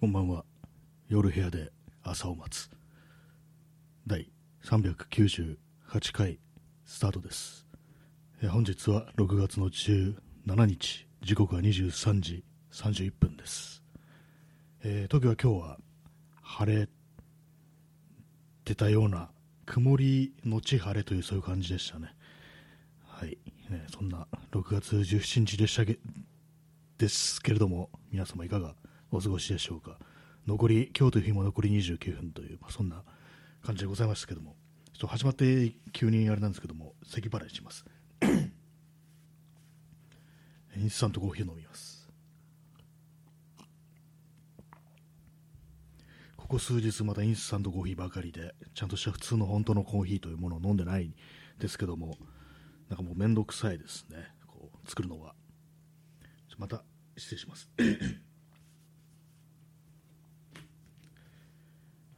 こんばんは。夜部屋で朝を待つ。第398回スタートです。え本日は6月の17日、時刻は23時31分です。えー東京は今日は晴れてたような曇りのち晴れというそういう感じでしたね。はい。ねそんな6月17日でしたけですけれども、皆様いかがお過ごしでしょうか。残り、今日という日も残り29分という、まあ、そんな感じでございますけども、ちょっと始まって急にあれなんですけども、咳払いします。インスタントコーヒー飲みます。ここ数日またインスタントコーヒーばかりで、ちゃんとした普通の本当のコーヒーというものを飲んでないですけども、なんかもうめんどくさいですね、こう作るのは。また失礼します。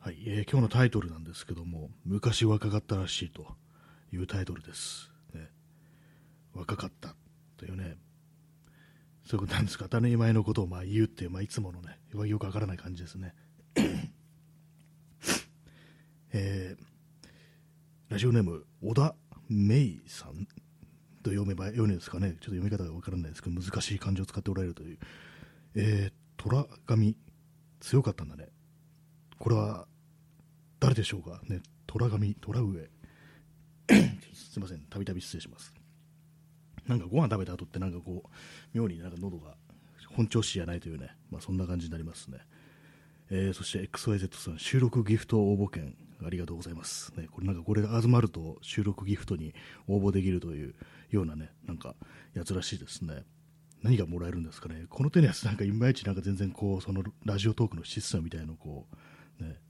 はい、えー今日のタイトルなんですけども、昔若かったらしいというタイトルです。ね、若かったというね、そういうことなんですか、当たり前のことをまあ言うっていう、まあ、いつものね、よくわからない感じですね。えーラジオネーム、小田芽衣さんと読めば読むんですかね、ちょっと読み方がわからないですけど、難しい漢字を使っておられるという、えー、虎神、強かったんだね。これは誰でしょうか？ね、虎神、虎上。すいません、たびたび失礼します。なんかご飯食べた後ってなんかこう、妙になんか喉が本調子じゃないというね、まあそんな感じになりますね。えーそして XYZ さん、収録ギフト応募券、ありがとうございます。ね、これなんかこれが集まると収録ギフトに応募できるというようなね、なんかやつらしいですね。何がもらえるんですかね。この手のやつなんかいまいちなんか全然こう、そのラジオトークのシステムみたいのをこう、ね、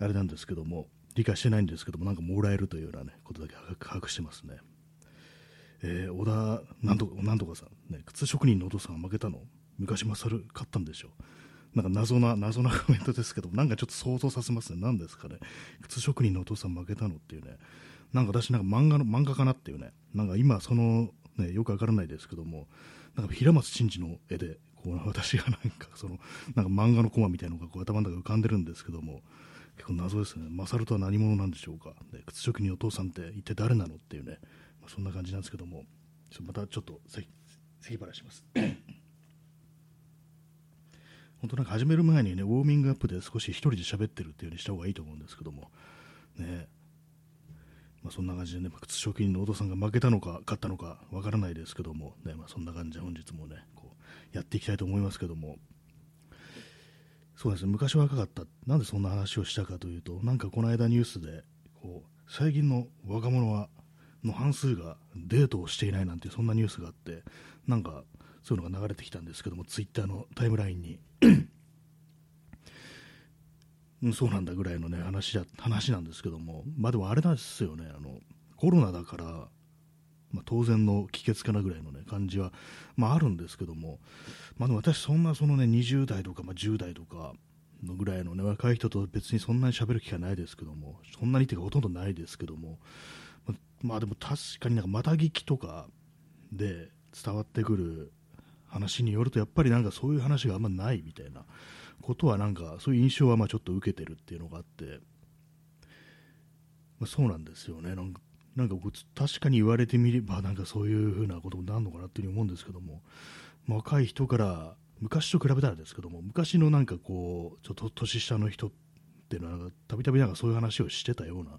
あれなんですけども、理解してないんですけども、なんかもらえるというような、ね、ことだけ把握してますね。えー小田なんとかなんとかさん、ね、靴職人のお父さんが負けたの、昔勝る勝ったんでしょう。なんか謎な謎なコメントですけど、なんかちょっと想像させますね、なんですかね、靴職人のお父さん負けたのっていうね、なんか私、なんか漫画の漫画かなっていうね、なんか今、その、ね、よくわからないですけども、なんか平松真二の絵で、こう私がなんかその、なんか漫画のコマみたいなのがこう頭の中浮かんでるんですけども、結構謎ですね、勝とは何者なんでしょうか、で靴職人お父さんって一体誰なのっていうね、まあ、そんな感じなんですけども、またちょっとせ咳払いします。本当なんか始める前にね、ウォーミングアップで少し一人で喋ってるっていうようにした方がいいと思うんですけども、ね、まあ、そんな感じでね、ま、靴職人のお父さんが負けたのか勝ったのかわからないですけども、ねまあ、そんな感じで本日もね、こうやっていきたいと思いますけども、そうですね、昔は若かった、なんでそんな話をしたかというと、なんかこの間ニュースで、こう最近の若者はの半数がデートをしていないなんてそんなニュースがあって、なんかそういうのが流れてきたんですけども、ツイッターのタイムラインに。うんそうなんだぐらいのね話だ話なんですけども、まあ、でもあれなんですよね、あのコロナだから、まあ、当然の帰結かなぐらいの、ね、感じは、まあ、あるんですけども、まあ、でも私、そんなその、ね、20代とか、まあ、10代とかのぐらいの、ね、若い人と別にそんなに喋る機会ないですけども、そんなにっていうかほとんどないですけども、まあまあ、でも確かになんかまた聞きとかで伝わってくる話によると、やっぱりなんかそういう話があんまないみたいなことは、なんかそういう印象はまあちょっと受けてるっていうのがあって、まあ、そうなんですよね。なんかなんかこう確かに言われてみればなんかそういうふうなことになるのかなっていうふうに思うんですけども、まあ若い人から昔と比べたらですけども昔のなんかこうちょっと年下の人っていうのはなんかたびたびなんかそういう話をしてたような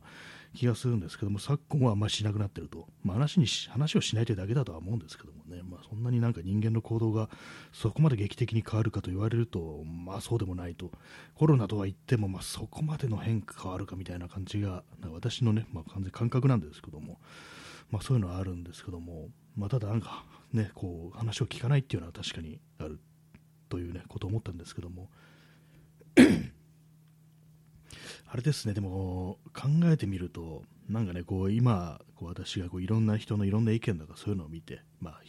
気がするんですけども昨今はあんまりしなくなってると、まあ、話に話をしないというだけだとは思うんですけどもね、まあ、そんなになんか人間の行動がそこまで劇的に変わるかと言われるとまあそうでもないと。コロナとは言ってもまあそこまでの変化変わるかみたいな感じが私のね、まあ、完全感覚なんですけども、まあ、そういうのはあるんですけども、まあ、ただなんかねこう話を聞かないっていうのは確かにあるというねことを思ったんですけども。あれですね、でも考えてみると、なんかね、こう今、こう私がこういろんな人のいろんな意見とかそういうのを見て、まあ、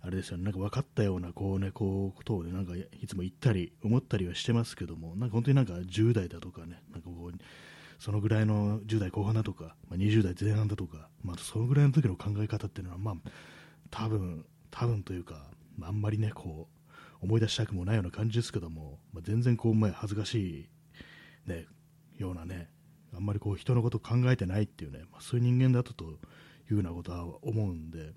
あれですよね、なんか分かったようなこう、ね、こうことを、ね、なんかいつも言ったり、思ったりはしてますけども、なんか本当になんか10代だとかね、なんかこうそのぐらいの10代後半だとか、まあ、20代前半だとか、まあ、そのぐらいの時の考え方っていうのは、まあ、多分多分というか、まあ、あんまりね、こう思い出したくもないような感じですけども、まあ、全然こう、まあ、恥ずかしい、ね、ようなね、あんまりこう人のこと考えてないっていうね、まあ、そういう人間だったというようなことは思うんで、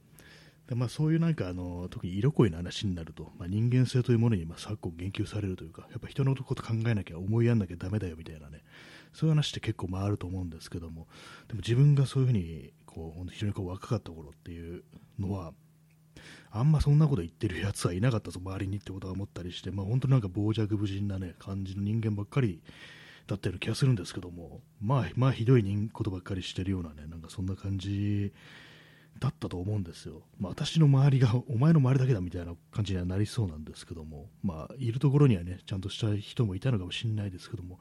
でまあ、そういうなんかあの特に色恋の話になると、まあ、人間性というものにまあ昨今言及されるというか、やっぱ人のこと考えなきゃ思いやんなきゃだめだよみたいなね、そういう話って結構回ると思うんですけども、でも自分がそういうふうにこう非常にこう若かった頃っていうのは、あんまそんなこと言ってるやつはいなかったぞ、周りにってことは思ったりして、まあ、本当になんか傍若無人な、ね、感じの人間ばっかりだったような気がするんですけども、まあ、まあ、ひどいことばっかりしてるようなね、なんかそんな感じだったと思うんですよ。まあ、私の周りが、お前の周りだけだみたいな感じにはなりそうなんですけども、まあ、いるところにはね、ちゃんとした人もいたのかもしれないですけども、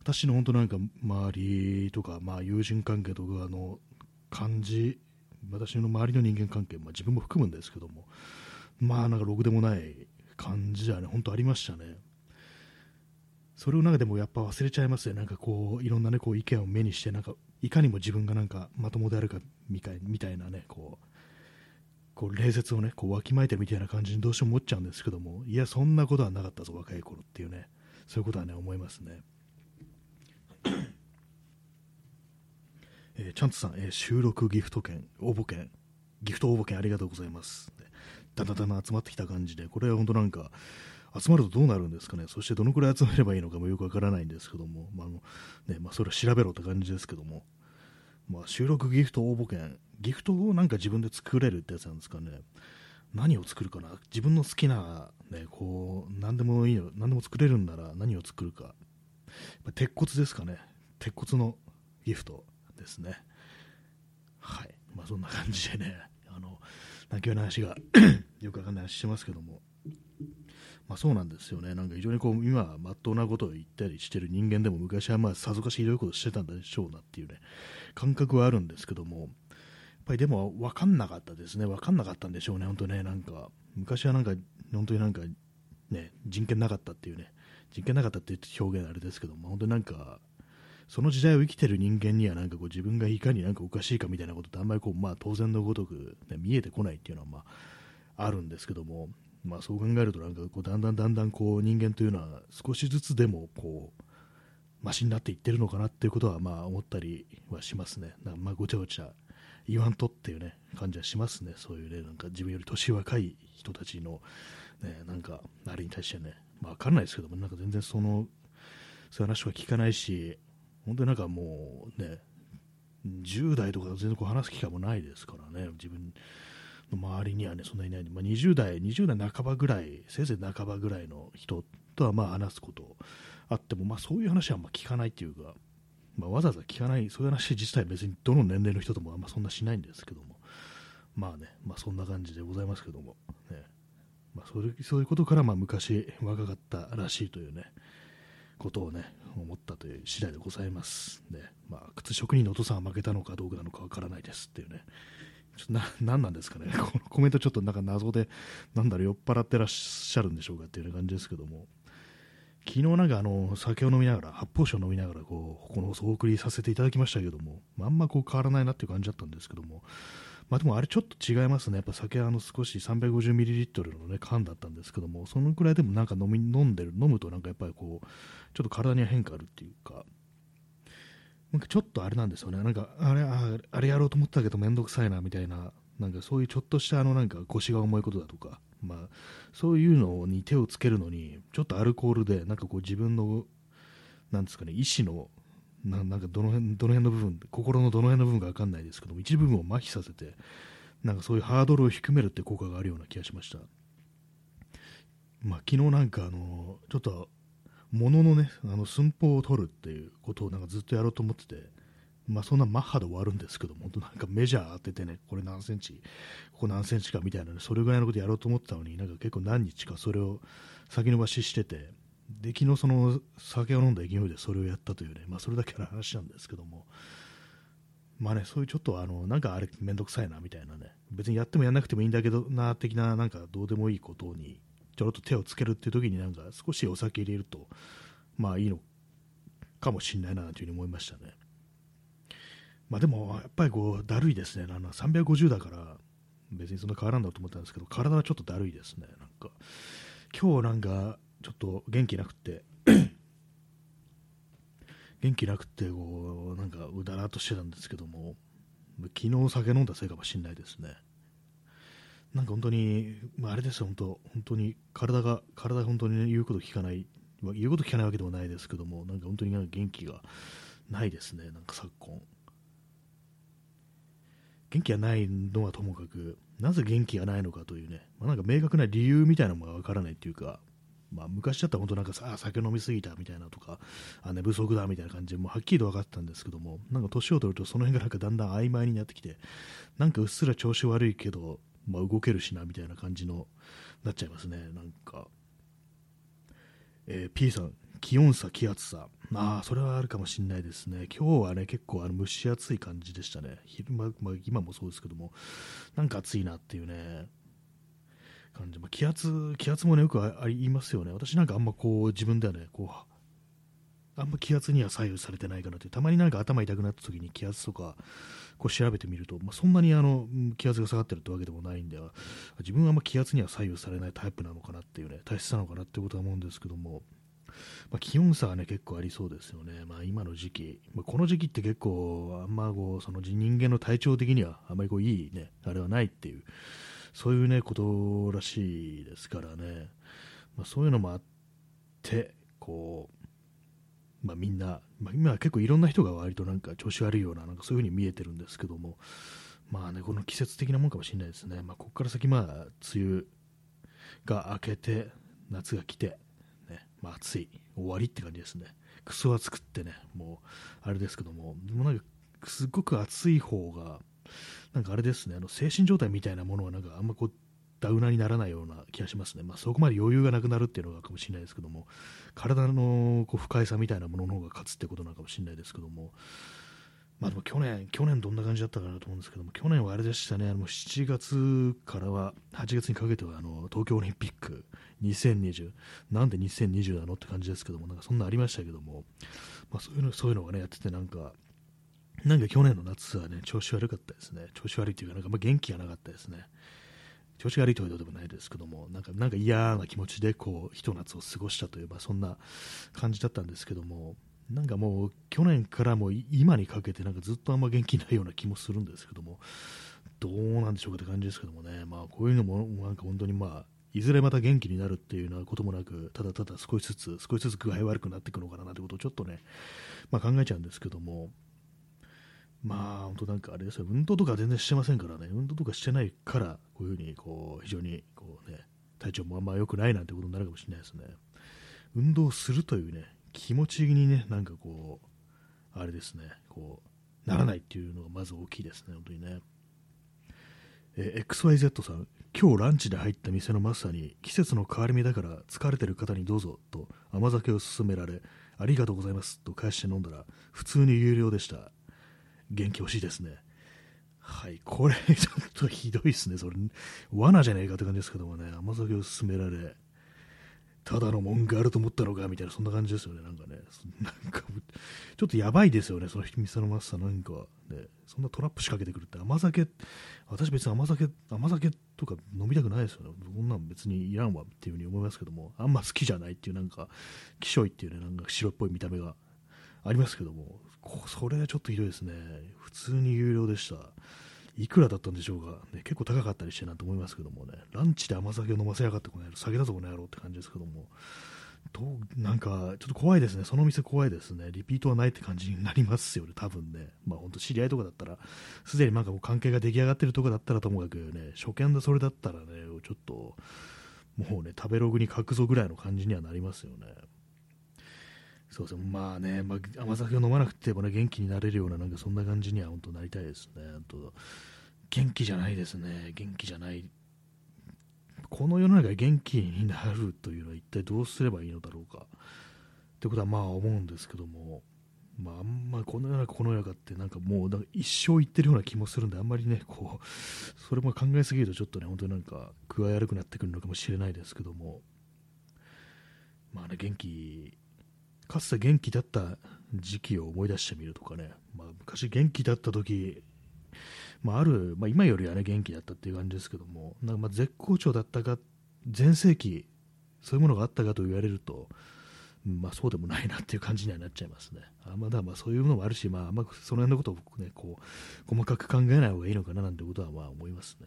私の本当なんか周りとか、まあ、友人関係とかの感じ、私の周りの人間関係、まあ、自分も含むんですけども、まあ、なんかろくでもない感じはね、本当ありましたね。それをなんかでもやっぱ忘れちゃいますね、なんかこういろんな、ね、こう意見を目にして、なんかいかにも自分がなんかまともであるかみたいみたいなね、こうこう礼節をねこうわきまえてみたいな感じにどうしても思っちゃうんですけども、いや、そんなことはなかったぞ、若い頃っていうね、そういうことはね思いますね。えー、チャンツさん、えー、収録ギフト券、応募券、ギフト応募券ありがとうございます。だんだんだんだん集まってきた感じで、これは本当なんか、集まるとどうなるんですかね、そしてどのくらい集めればいいのかもよくわからないんですけども、まあのねまあ、それは調べろって感じですけども、まあ、収録ギフト応募券、ギフトをなんか自分で作れるってやつなんですかね、何を作るかな、自分の好きな、ね、こう何でもいいよ、何でも作れるんなら何を作るか、鉄骨ですかね、鉄骨のギフトですね。はい、まあ、そんな感じでね、あの泣きの話が よくわかんない話してますけども。まあ、そうなんですよね、なんか非常にこう今、まっとうなことを言ったりしてる人間でも昔はまあさぞかしひどいことしてたんでしょうなっていうね感覚はあるんですけども、やっぱりでも分かんなかったですね、分かんなかったんでしょうね、本当ね、なんか昔はなんか本当になんかね人権なかったっていうね、人権なかったって表現あれですけども、本当になんかその時代を生きてる人間にはなんかこう自分がいかになんかおかしいかみたいなことってあんまりこう、まあ、当然のごとく、ね、見えてこないっていうのはまああるんですけども、まあ、そう考えるとなんかこうだんだんだんだんこう人間というのは少しずつでもこうマシになっていってるのかなっていうことはまあ思ったりはしますね。なんかまあごちゃごちゃ言わんとっていうね感じはしますね。そういうねなんか自分より年若い人たちのねなんかあれに対してねまあわかんないですけどもなんか全然そのそういう話は聞かないし本当になんかもうね10代とか全然こう話す機会もないですからね自分周りにはね、そんなにいない。まあ、20代、20代半ばぐらい、せいぜい半ばぐらいの人とはまあ話すことあっても、まあ、そういう話はあんま聞かないっていうか、まあ、わざわざ聞かない、そういう話自体別にどの年齢の人ともあんまそんなしないんですけども、まあね、まあ、そんな感じでございますけども、ね。まあ、それそういうことからまあ昔若かったらしいというね、ことをね、思ったという次第でございます。ね、まあ、靴職人のお父さんは負けたのかどうかなのかわからないですっていうね、ちょっとな何なんですかね、このコメントちょっとなんか謎で、なんだろ、酔っ払ってらっしゃるんでしょうかっていう感じですけども、昨日なんかあの酒を飲みながら、発泡酒を飲みながらこう、この放送をお送りさせていただきましたけども、まあんまこう変わらないなっていう感じだったんですけども、まあ、でもあれちょっと違いますね、やっぱ酒あの少し 350ml の、ね、缶だったんですけども、そのくらいでもなんか飲み飲んでる、飲むとなんかやっぱりこう、ちょっと体には変化あるっていうか、なんかちょっとあれなんですよね、なんかあれああれやろうと思ったけど面倒くさいなみたいな、なんかそういうちょっとしたあのなんか腰が重いことだとか、まあ、そういうのに手をつけるのに、ちょっとアルコールで、なんかこう自分の、なんですかね、意思の、ななんかどの辺どの辺の部分、心のどの辺の部分か分かんないですけども、一部分を麻痺させて、なんかそういうハードルを低めるって効果があるような気がしました。まあ、昨日なんかあの、ちょっともののね、あの寸法を取るっていうことをなんかずっとやろうと思ってて、まあそんなマッハで終わるんですけど、本当なんかメジャー当ててね、これ何センチ、ここ何センチかみたいなね、それぐらいのことやろうと思ってたのに、なんか結構何日かそれを先延ばししてて、で、昨日その酒を飲んだ勢いでそれをやったというね、まあそれだけの話なんですけども、まあね、そういうちょっとあの、なんかあれめんどくさいなみたいなね、別にやってもやんなくてもいいんだけどな、的ななんかどうでもいいことにちょろっと手をつけるっていう時になんか少しお酒入れるとまあいいのかもしれないなというふうに思いましたね。まあでもやっぱりこうだるいですね。あの350だから別にそんな変わらんだと思ったんですけど体はちょっとだるいですね。なんか今日なんかちょっと元気なくて 元気なくてこうなんかうだらっとしてたんですけども昨日酒飲んだせいかもしれないですねなんか本当に、まあ、あれですよ本当本当に体が体が本当に、ね、言うこと聞かないま言うこと聞かないわけでもないですけどもなんか本当になんか元気がないですねなんか昨今。元気がないのはともかくなぜ元気がないのかというね、まあ、なんか明確な理由みたいなのがわからないっていうかまあ、昔だったら本当なんかさ、酒飲みすぎたみたいなとか、あ寝不足だみたいな感じで、もうはっきりと分かったんですけども、なんか年を取るとその辺がなんかだんだん曖昧になってきて、なんかうっすら調子悪いけど、まあ、動けるしなみたいな感じのなっちゃいますね、なんか。えー、P さん、気温差、気圧差。ああ、それはあるかもしれないですね。今日はね、結構あの蒸し暑い感じでしたね。昼間、まあ、今もそうですけども、なんか暑いなっていうね、感じ、まあ、気圧、気圧もね、よくありますよね。私なんかあんまこう、自分ではね、こう、あんま気圧には左右されてないかなって、たまになんか頭痛くなった時に気圧とか、こう調べてみると、まあ、そんなにあの気圧が下がってるってわけでもないんで、自分はあ気圧には左右されないタイプなのかなっていうね、体質なのかなってことは思うんですけども、まあ、気温差はね、結構ありそうですよね。まあ、今の時期、まあ、この時期って結構、あんまこう、その人間の体調的にはあまりこういいね、あれはないっていうそういうね、ことらしいですからね、まあ、そういうのもあって、こう、まあ、みんな、まあ、今は結構いろんな人が割となんか調子悪いような、なんかそういう風に見えてるんですけども、まあね、この季節的なもんかもしれないですね。まあ、ここから先、まあ、梅雨が明けて、夏が来て、ね、まあ、暑い、終わりって感じですね。クソ暑くってね、もう、あれですけども、でもなんか、すっごく暑い方が、なんかあれですね、あの精神状態みたいなものはなんかあんまこうダウナーにならないような気がしますね、まあ、そこまで余裕がなくなるっていうのがかもしれないですけども、体のこう不快さみたいなものの方が勝つってことなのかもしれないですけども、まあ、でも去年、去年どんな感じだったかなと思うんですけども、去年はあれでしたね、あの7月からは、8月にかけてはあの東京オリンピック2020、なんで2020なのって感じですけども、なんかそんなありましたけども、まあ、そういうのそういうのがね、やってて、なんか、なんか去年の夏はね、調子悪かったですね。調子悪いというか、なんかまあ元気がなかったですね。調子が悪いということでもないですけども、なんかなんか嫌な気持ちでこう、ひと夏を過ごしたといえば、そんな感じだったんですけども、なんかもう去年からも今にかけてなんかずっとあんま元気ないような気もするんですけども、どうなんでしょうかって感じですけどもね、まあこういうのもなんか本当にまあ、いずれまた元気になるっていうようなこともなく、ただただ少しずつ、少しずつ具合悪くなっていくのかなということをちょっとね、まあ、考えちゃうんですけども、まあ、本当なんかあれですよ、運動とか全然してませんからね、運動とかしてないから、こういうふうに、こう、非常に、こうね、体調もあんま良くないなんてことになるかもしれないですね。運動するというね、気持ちにね、なんかこう、あれですね、こう、ならないっていうのがまず大きいですね、本当にね。え、XYZ さん、今日ランチで入った店のマスターに、季節の変わり目だから疲れてる方にどうぞと甘酒を勧められ、ありがとうございますと返して飲んだら、普通に有料でした。元気欲しいですね。はい、これ、ちょっとひどいですね。それ、罠じゃねえかって感じですけどもね、甘酒を勧められ、ただの文句あると思ったのかみたいな、そんな感じですよね、なんかね。なんか、ちょっとやばいですよね、その店のマスターなんか、ね、そんなトラップ仕掛けてくるって、甘酒、私別に甘酒、甘酒とか飲みたくないですよね。こんなん別にいらんわっていうふうに思いますけども、あんま好きじゃないっていう、なんか、きしょいっていうね、なんか白っぽい見た目がありますけども、それはちょっとひどいですね。普通に有料でした。いくらだったんでしょうか、ね、結構高かったりしてなと思いますけどもね、ランチで甘酒を飲ませやがってこの野郎、酒だぞこの野郎って感じですけども、どうなんかちょっと怖いですね、その店怖いですね、リピートはないって感じになりますよね、多分ね、まあ本当、知り合いとかだったら、すでになんかもう関係が出来上がってるとこだったらともかくね、初見でそれだったらね、ちょっと、もうね、食べログに書くぞぐらいの感じにはなりますよね。そうそう、まあね、まあ、甘酒を飲まなくてもね、元気になれるような、なんかそんな感じには本当なりたいですね。と元気じゃないですね。元気じゃない。この世の中で元気になるというのは一体どうすればいいのだろうか。ってことはまあ思うんですけども、まあ、あんまこの世の中、この世の中ってなんかもうなんか一生言ってるような気もするんで、あんまりね、こう、それも考えすぎるとちょっとね、本当になんか具合悪くなってくるのかもしれないですけども、まあね、元気かつて元気だった時期を思い出してみるとかね、まあ、昔元気だった時、まあ、ある、まあ、今よりはね元気だったっていう感じですけどもなんかま絶好調だったか全盛期そういうものがあったかと言われると、まあそうでもないなっていう感じにはなっちゃいますね。あまだまあそういうのもあるし、まああんまその辺のことをね、こう、細かく考えない方がいいのかななんてことはまあ思いますね。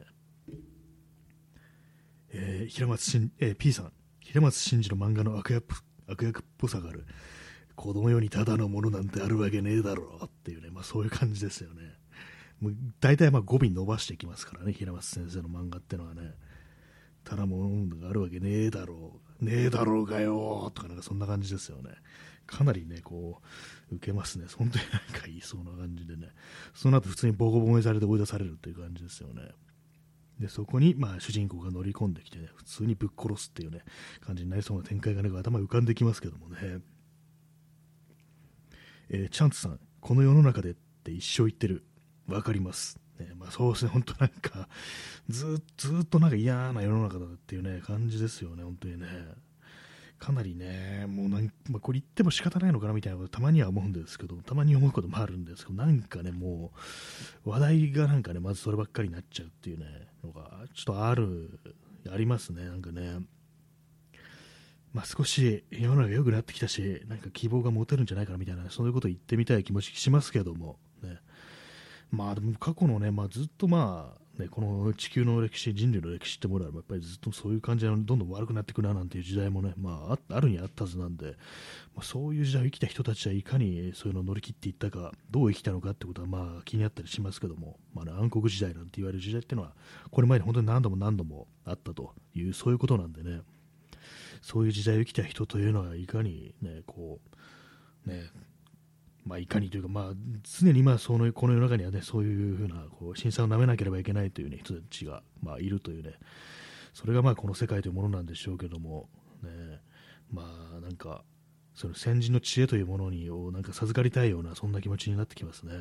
えー、平松しん、えー、P さん、平松真二の漫画の悪役悪役っぽさがある。子供よりただのものなんてあるわけねえだろうっていうね、まあそういう感じですよね。もう大体まあ語尾伸ばしていきますからね、平松先生の漫画ってのはね。ただものがあるわけねえだろう、ねえだろうがよとかなんかそんな感じですよね。かなりね、こう、受けますね。本当になんか言いそうな感じでね。その後普通にボコボコにされて追い出されるっていう感じですよね。で、そこに、まあ、主人公が乗り込んできてね、普通にぶっ殺すっていうね、感じになりそうな展開がね、頭浮かんできますけどもね。えー、チャンツさん、この世の中でって一生言ってる。分かります。ね、まあ、そうですね、本当なんか、ずずっとなんか嫌な世の中だっていうね、感じですよね、本当にね。かなりね、もうなん、まあ、これ言っても仕方ないのかなみたいなことたまには思うんですけど、たまに思うこともあるんですけど、なんかね、もう、話題がなんかね、まずそればっかりになっちゃうっていうね、のが、ちょっとある、ありますね、なんかね。まあ、少し世の中良くなってきたし、なんか希望が持てるんじゃないかなみたいな、そういうことを言ってみたい気持ちしますけども、ね、まあでも過去のね、まあ、ずっとまあ、ね、この地球の歴史、人類の歴史ってものは、やっぱりずっとそういう感じで、どんどん悪くなっていくななんていう時代もね、まあ、あるにあったはずなんで、まあ、そういう時代を生きた人たちはいかにそういうのを乗り切っていったか、どう生きたのかってことは、まあ、気になったりしますけども、まあね、暗黒時代なんて言われる時代っていうのは、これまで本当に何度も何度もあったという、そういうことなんでね、そういう時代を生きた人というのは、いかにね、こう、ね、まあ、いかにというか、まあ、常に今そのこの世の中にはね、そういうふうなこう震災をなめなければいけないという、ね、人たちが、まあ、いるというね、それがまあこの世界というものなんでしょうけども、ね、まあなんか、その先人の知恵というものにをなんか授かりたいような、そんな気持ちになってきますね。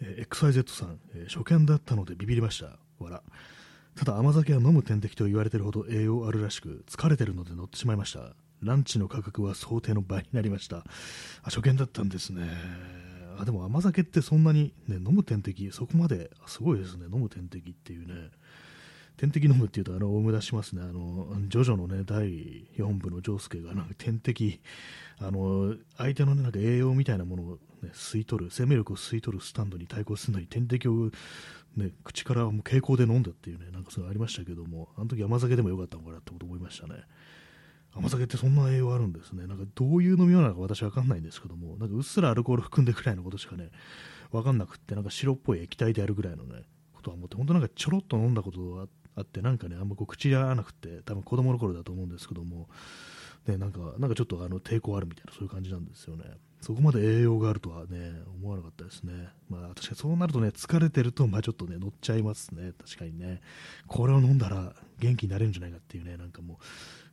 えー、XYZ さん、えー、初見だったのでビビりました。笑。ただ甘酒は飲む点滴と言われているほど栄養あるらしく、疲れてるので乗ってしまいました。ランチの価格は想定の倍になりました。あ、初見だったんですね。あ、でも甘酒ってそんなに、ね、飲む点滴、そこまで、すごいですね、飲む点滴っていうね。点滴飲むっていうと、あの、思い出しますね。あの、ジョジョのね、第4部のジョースケが、なんか点滴、あの、相手のね、なんか栄養みたいなものを、ね、吸い取る、生命力を吸い取るスタンドに対抗するのに、点滴を、ね、口からもう蛍光で飲んだっていうね、なんかそういうのありましたけども、あの時甘酒でもよかったのかなってこと思いましたね。甘酒ってそんな栄養あるんですね。なんかどういう飲み物なのか私は分かんないんですけども、なんかうっすらアルコール含んでくらいのことしかね、分かんなくって、なんか白っぽい液体でやるぐらいのね、ことは思って、本当なんかちょろっと飲んだことがあって、なんかね、あんまこう口に合わなくて、多分子供の頃だと思うんですけども、ね、なんか、なんかちょっとあの抵抗あるみたいな、そういう感じなんですよね。そこまで栄養があるとはね、思わなかったですね。まあ、確かにそうなるとね、疲れてると、まあちょっとね、乗っちゃいますね。確かにね。これを飲んだら元気になれるんじゃないかっていうね、なんかもう、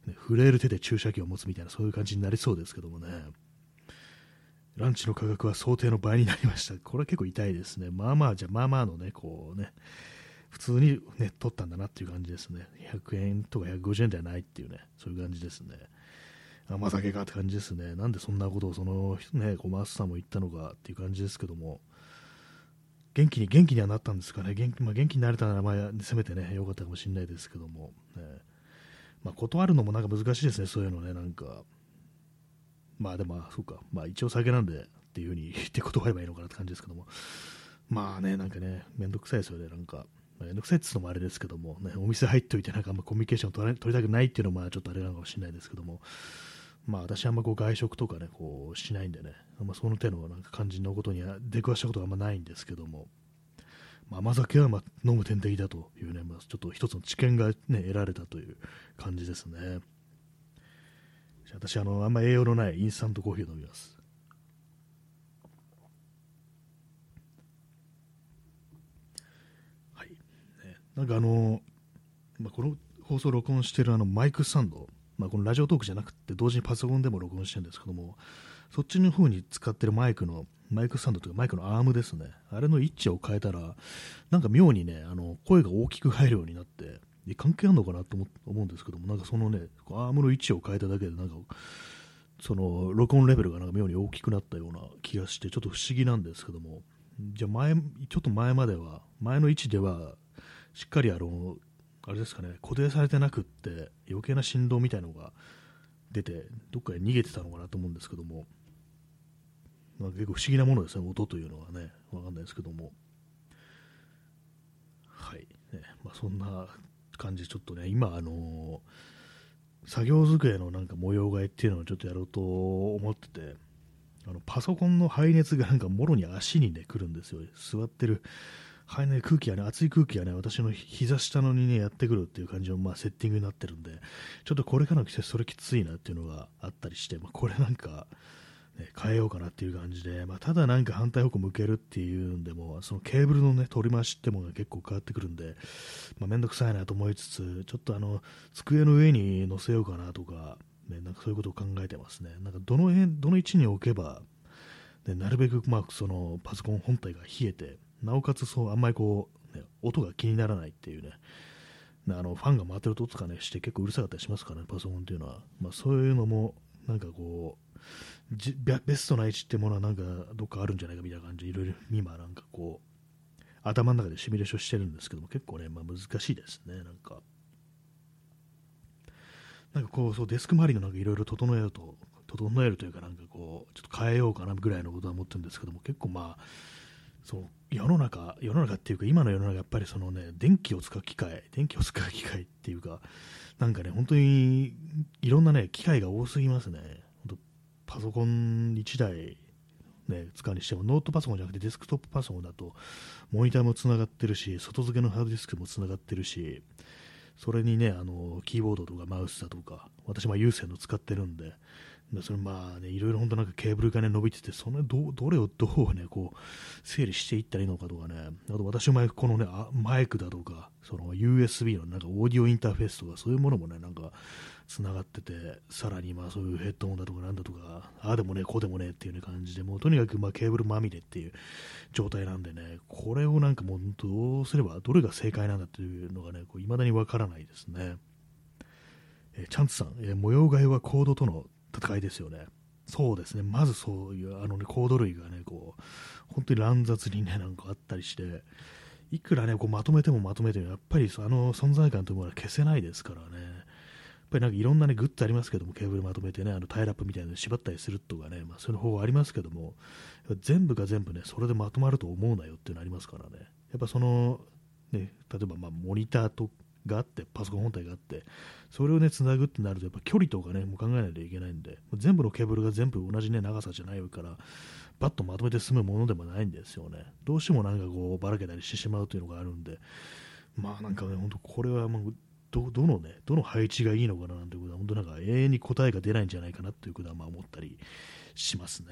ね、震える手で注射器を持つみたいなそういう感じになりそうですけどもね。ランチの価格は想定の倍になりました。これは結構痛いですね。まあまあじゃまあまあのねこうね普通にね取ったんだなっていう感じですね。100円とか150円ではないっていうねそういう感じですね。甘酒かって感じですね。なんでそんなことをそのねこうマスターも言ったのかっていう感じですけども。元気に元気にはなったんですかね。元気,、まあ、元気になれたならまあせめてね良かったかもしれないですけども、ね、まあ、断るのもなんか難しいですね、そういうのね、なんか。まあでも、そうか、まあ一応酒なんでっていうふうに 言って断ればいいのかなって感じですけども。まあね、なんかね、めんどくさいですよね、なんか。めんどくさいって言うのもあれですけども、ね、お店入っておいて、なんかあんまコミュニケーション取取りたくないっていうのも、ちょっとあれなのかもしれないですけども、まあ私あんまこう外食とかね、こうしないんでね、あんまその手のなんか感じのことには出くわしたことがあんまないんですけども、甘酒はま飲む点滴だというね、まあ、ちょっと一つの知見が、ね、得られたという感じですね。私あの、あんま栄養のないインスタントコーヒーを飲みます。はい。ね、なんかあの、まあ、この放送録音しているあのマイクスタンド、まあ、このラジオトークじゃなくて同時にパソコンでも録音してるんですけども、そっちの方に使ってるマイクのマイクスタンドというかマイクのアームですね。あれの位置を変えたら、なんか妙にね、あの声が大きく入るようになって、関係あるのかなと思うんですけども、なんかそのね、アームの位置を変えただけで、なんか、その録音レベルがなんか妙に大きくなったような気がして、ちょっと不思議なんですけども、じゃあ前、ちょっと前までは、前の位置では、しっかりあの、あれですかね、固定されてなくって余計な振動みたいのが出て、どっかへ逃げてたのかなと思うんですけども、まあ、結構不思議なものですね、音というのはね、わかんないですけども。はい。ね、まあ、そんな感じで、ちょっとね、今、あのー、作業机のなんか模様替えっていうのをちょっとやろうと思ってて、あのパソコンの排熱がなんかもろに足にね、来るんですよ。座ってるはい、空気がね、熱い空気がね、私の膝下のにね、やってくるっていう感じの、まあ、セッティングになってるんで、ちょっとこれからの季節、それきついなっていうのがあったりして、まあ、これなんか、変えようかなっていう感じで、まあ、ただなんか反対方向向けるっていうんでも、そのケーブルのね、取り回しってものが結構変わってくるんで、まあ、めんどくさいなと思いつつ、ちょっとあの、机の上に乗せようかなとか、ね、なんかそういうことを考えてますね。なんかどの辺、どの位置に置けば、ね、なるべく、まあ、そのパソコン本体が冷えて、なおかつそうあんまりこう、ね、音が気にならないっていうねあのファンが回ってる音とかねして結構うるさかったりしますからねパソコンっていうのは、まあ、そういうのもなんかこうじベストな位置ってものはなんかどっかあるんじゃないかみたいな感じでいろいろ今なんかこう頭の中でシミュレーションしてるんですけども結構ね、まあ、難しいですねなんかなんかこうそうデスク周りのなんかいろいろ整えようと整えるというかなんかこうちょっと変えようかなぐらいのことは思ってるんですけども結構まあそう世の中、世の中っていうか、今の世の中、やっぱりそのね、電気を使う機械、電気を使う機械っていうか、なんかね、本当にいろんなね、機械が多すぎますね。パソコン1台、ね、使うにしても、ノートパソコンじゃなくてデスクトップパソコンだと、モニターもつながってるし、外付けのハードディスクもつながってるし、それにね、あのキーボードとかマウスだとか、私、有線の使ってるんで、それまあね、いろいろ本当なんかケーブルがね、伸びてて、そのどどれをどうね、こう、整理していったらいいのかとかね、あと私の前、このね、マイクだとか、その USB のなんかオーディオインターフェースとか、そういうものもね、なんか、つながってて、さらにまあそういうヘッドホンだとかなんだとか、ああでもね、こうでもねっていう、ね、感じで、もうとにかくまあケーブルまみれっていう状態なんでね、これをなんかもうどうすれば、どれが正解なんだっていうのがね、いまだにわからないですね。えー、チャンツさん、えー、模様替えはコードとの戦いですよね。そうですね、まずそういうあの、ね、コード類がね、こう本当に乱雑にね、なんかあったりして、いくらね、こうまとめてもまとめても、やっぱりあの存在感というものは消せないですからね。やっぱりなんかいろんなね、グッズありますけども、ケーブルまとめてね、あのタイラップみたいなの縛ったりするとかね、まあ、そういう方法ありますけども、全部が全部ね、それでまとまると思うなよっていうのありますからね。やっぱその、ね、例えばまモニターとがあって、パソコン本体があって、それをね、つなぐってなると、やっぱ距離とかね、もう考えないといけないんで、全部のケーブルが全部同じね、長さじゃないから、バッとまとめて済むものでもないんですよね。どうしてもなんかこう、ばらけたりしてしまうというのがあるんで、まあなんかね、本当これはもう、どどのね、どの配置がいいのかななんてことは、本当なんか永遠に答えが出ないんじゃないかなということはまあ思ったりしますね。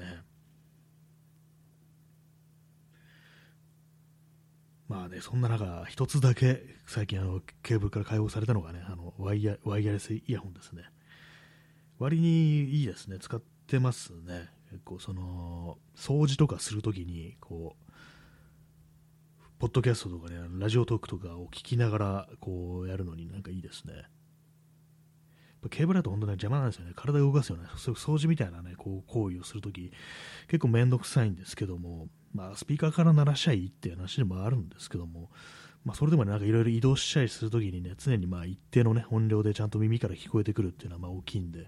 まあね、そんな中、一つだけ最近あのケーブルから解放されたのがね、あのワイヤワイヤレスイヤホンですね。割にいいですね、使ってますね。結構その、掃除とかするときに、こう、ポッドキャストとかね、ラジオトークとかを聞きながら、こうやるのになんかいいですね。ケーブルだと本当に邪魔なんですよね。体を動かすよね。そういう掃除みたいなね、こう行為をするとき、結構めんどくさいんですけども、まあ、スピーカーから鳴らしちゃいいっていう話でもあるんですけども、まあ、それでも、なんかいろいろ移動したりするときにね、常にまあ一定のね、音量でちゃんと耳から聞こえてくるっていうのはまあ大きいんで、や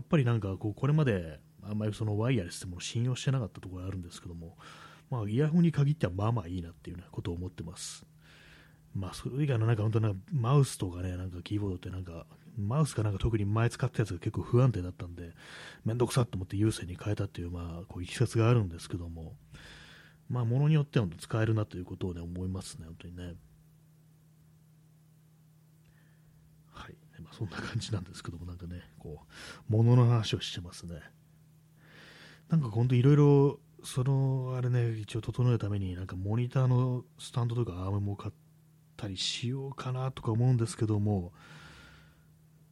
っぱりなんかこう、これまであんまりそのワイヤレスってもの信用してなかったところがあるんですけども、まあ、イヤホンに限ってはまあまあいいなっていう、ね、ことを思ってます。まあ、それ以外のなんか本当なマウスとかね、なんかキーボードってなんか、マウスかなんか特に前使ったやつが結構不安定だったんで、めんどくさと思って有線に変えたっていう、まあ、こういきさつがあるんですけども、まあ、ものによっては使えるなということをね、思いますね、本当にね。はい。まあ、そんな感じなんですけども、なんかね、こう、ものの話をしてますね。なんか本当いろいろ、その、あれね、一応整えるために、なんかモニターのスタンドとかアームも買ったりしようかなとか思うんですけども、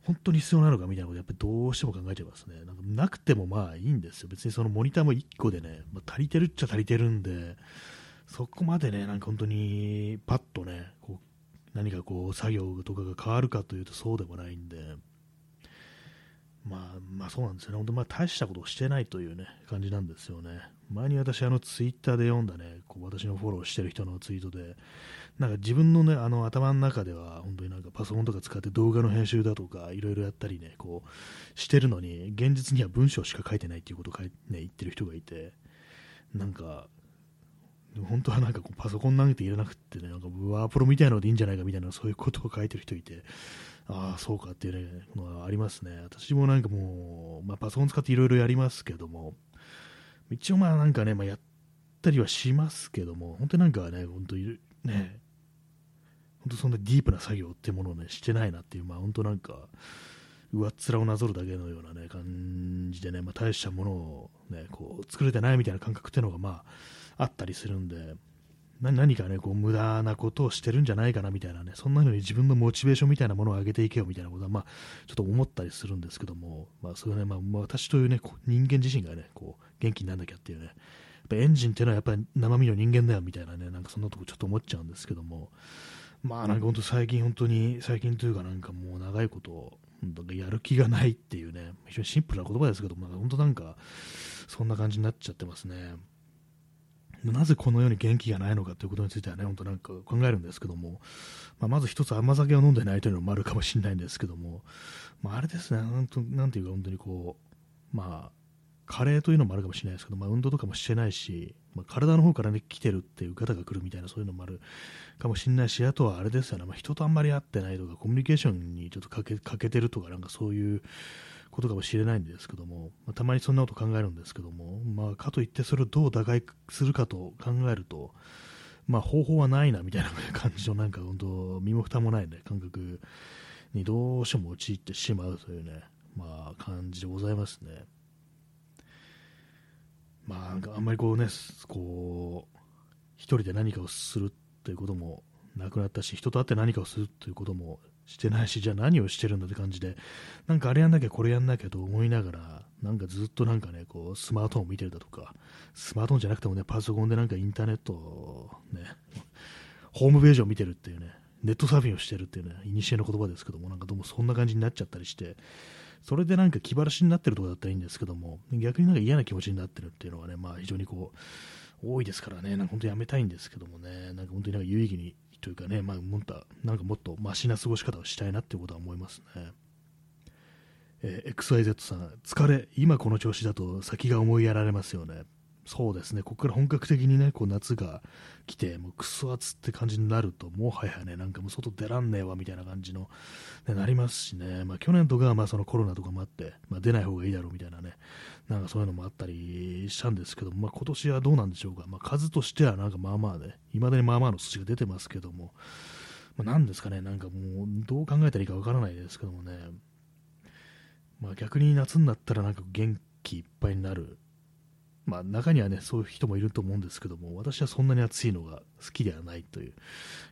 本当に必要なのかみたいなことやっぱりどうしても考えちゃいますね。なんかなくてもまあいいんですよ。別にそのモニターも1個でね、まあ、足りてるっちゃ足りてるんで、そこまでね、なんか本当にパッとね、こう何かこう作業とかが変わるかというとそうでもないんで、まあ、まあそうなんですよね、本当、まあ、大したことをしてないという、ね、感じなんですよね。前に私、あのツイッターで読んだね、こう私のフォローしてる人のツイートで、なんか自分の,、ね、あの頭の中では、本当になんかパソコンとか使って動画の編集だとか、いろいろやったりね、こうしてるのに、現実には文章しか書いてないっていうことを書い、ね、言ってる人がいて、なんか、本当はなんかこうパソコン投げていらなくてね、なんかワープロみたいなのでいいんじゃないかみたいな、そういうことを書いてる人いて、ああ、そうかっていうね、のはありますね。私もなんかもう、まあ、パソコン使っていろいろやりますけども、一応まあなんかね、まあ、やったりはしますけども、本当になんかね、本当にね、本当そんなディープな作業っていうものをね、してないなっていう、まあ本当なんか、上っ面をなぞるだけのようなね、感じでね、まあ大したものをね、こう、作れてないみたいな感覚っていうのがまあ、あったりするんで、何かね、こう無駄なことをしてるんじゃないかなみたいなね、そんな風に自分のモチベーションみたいなものを上げていけよみたいなことは、まあ、ちょっと思ったりするんですけども、まあ、それはね、まあ、私というね、人間自身がね、こう、元気になんなきゃっていうね、やっぱエンジンっていうのはやっぱり生身の人間だよみたいなね、なんかそんなとこちょっと思っちゃうんですけども、まあなんか本当最近本当に、最近というかなんかもう長いことを、やる気がないっていうね、非常にシンプルな言葉ですけども、本当なんか、そんな感じになっちゃってますね。なぜこのように元気がないのかということについてはね、本当なんか考えるんですけども、まあ、まず一つ甘酒を飲んでないというのもあるかもしれないんですけども、まあ、あれですね、なんとなんていうか本当にこう、まあ、加齢というのもあるかもしれないですけど、まあ、運動とかもしてないし、まあ、体の方からね、来てるっていう方が来るみたいな、そういうのもあるかもしれないし、あとはあれですよね、まあ、人とあんまり会ってないとか、コミュニケーションにちょっと欠け欠けてるとか、なんかそういうことかもしれないんですけども、まあ、たまにそんなこと考えるんですけども、まあ、かといってそれをどう打開するかと考えると、まあ、方法はないなみたいな感じのなんか本当身も蓋もないね感覚にどうしても陥ってしまうというね、まあ、感じでございますね。まあ、んかあんまりこうね、こう、一人で何かをするということもなくなったし、人と会って何かをするということもしてないし、じゃあ何をしてるんだって感じで、なんかあれやんなきゃこれやんなきゃと思いながら、なんかずっとなんかね、こうスマートフォン見てるだとか、スマートフォンじゃなくてもね、パソコンでなんかインターネットね、ホームページを見てるっていうね、ネットサーフィンをしてるっていうね、いにしえの言葉ですけども、なんかどうもそんな感じになっちゃったりして、それでなんか気晴らしになってるとこだったらいいんですけども、逆になんか嫌な気持ちになってるっていうのはね、まあ非常にこう、多いですからね、なんか本当やめたいんですけどもね、なんか本当になんか有意義にというかね、まあ、もっとなんかもっとマシな過ごし方をしたいなってことは思いますね。えー、XYZ さん、疲れ、今この調子だと先が思いやられますよね。そうですね、ここから本格的にね、こう夏が来て、もうクソ暑って感じになると、もはやね、なんかもう外出らんねえわみたいな感じの、ね、なりますしね、まあ、去年とかはまあそのコロナとかもあって、まあ、出ない方がいいだろうみたいなね、なんかそういうのもあったりしたんですけども、まあ、今年はどうなんでしょうか、まあ、数としてはなんかまあまあね、いまだにまあまあの数字が出てますけども、まあ、なんですかね、なんかもうどう考えたらいいかわからないですけどもね、まあ、逆に夏になったらなんか元気いっぱいになるまあ、中にはね、そういう人もいると思うんですけども、私はそんなに暑いのが好きではないという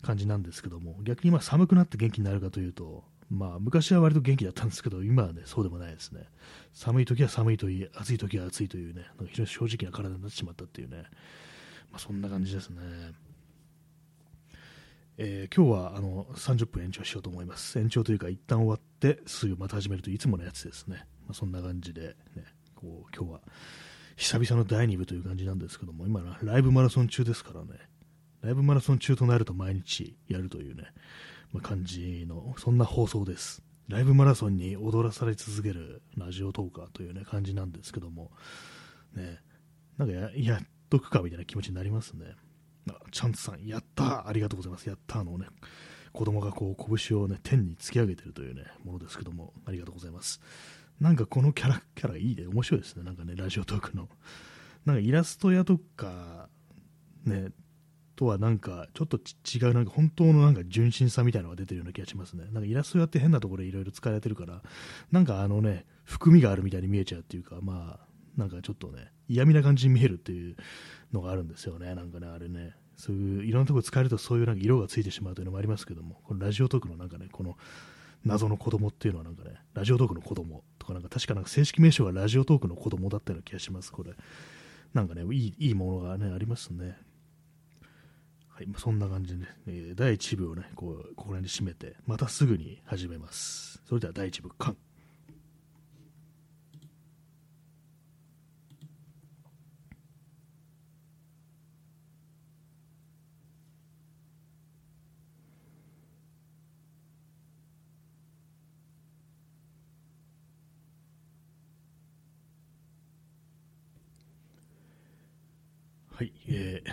感じなんですけども、逆にま寒くなって元気になるかというと、まあ、昔は割と元気だったんですけど、今はね、そうでもないですね。寒い時は寒いといい、暑い時は暑いというね、非常に正直な体になってしまったっていうね、まあ、そんな感じですね。えー、今日はあの30分延長しようと思います。延長というか、一旦終わってすぐまた始めるといつものやつですね。まあ、そんな感じで、ね、こう今日は久々の第2部という感じなんですけども、今、ライブマラソン中ですからね、ライブマラソン中となると毎日やるというね、まあ、感じの、そんな放送です。ライブマラソンに踊らされ続けるラジオトーカーというね、感じなんですけども、ね、なんかややっとくかみたいな気持ちになりますね。チャンツさん、やったありがとうございます。やったのね、子供がこう拳をね、天に突き上げてるというね、ものですけども、ありがとうございます。なんかこのキャラ、キャラいいで、面白いですね。なんかね、ラジオトークの。なんかイラスト屋とか、ね、とはなんか、ちょっと違う、なんか本当のなんか純真さみたいなのが出てるような気がしますね。なんかイラストやって変なところでいろいろ使われてるから、なんかあのね、含みがあるみたいに見えちゃうっていうか、まあ、なんかちょっとね、嫌味な感じに見えるっていうのがあるんですよね。なんかね、あれね。そういう、いろんなところ使えるとそういうなんか色がついてしまうというのもありますけども、このラジオトークのなんかね、この謎の子供っていうのはなんかね、ラジオトークの子供とかなんか確かなんか正式名称がラジオトークの子供だったような気がします、これ。なんかね、いいいいものがね、ありますね。はい、そんな感じでね、えー、第1部をね、こう、ここら辺で締めて、またすぐに始めます。それでは第1部、完。はい、えー、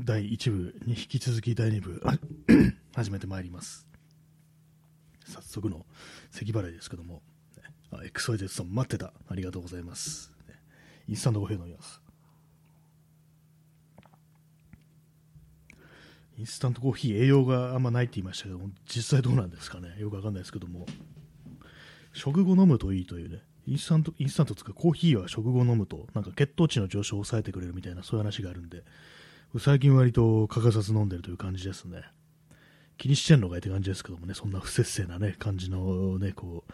第1部に引き続き第2部 始めてまいります。早速の咳払いですけどもあ XYZ さん待ってた。ありがとうございます。インスタントコーヒー飲みます。インスタントコーヒー栄養があんまないって言いましたけども実際どうなんですかね。よくわかんないですけども。食後飲むといいというね。インスタント、インスタントつかコーヒーは食後飲むと、なんか血糖値の上昇を抑えてくれるみたいな、そういう話があるんで、最近割と欠かさず飲んでるという感じですね。気にしてんのかいって感じですけどもね、そんな不節制なね、感じのね、こう、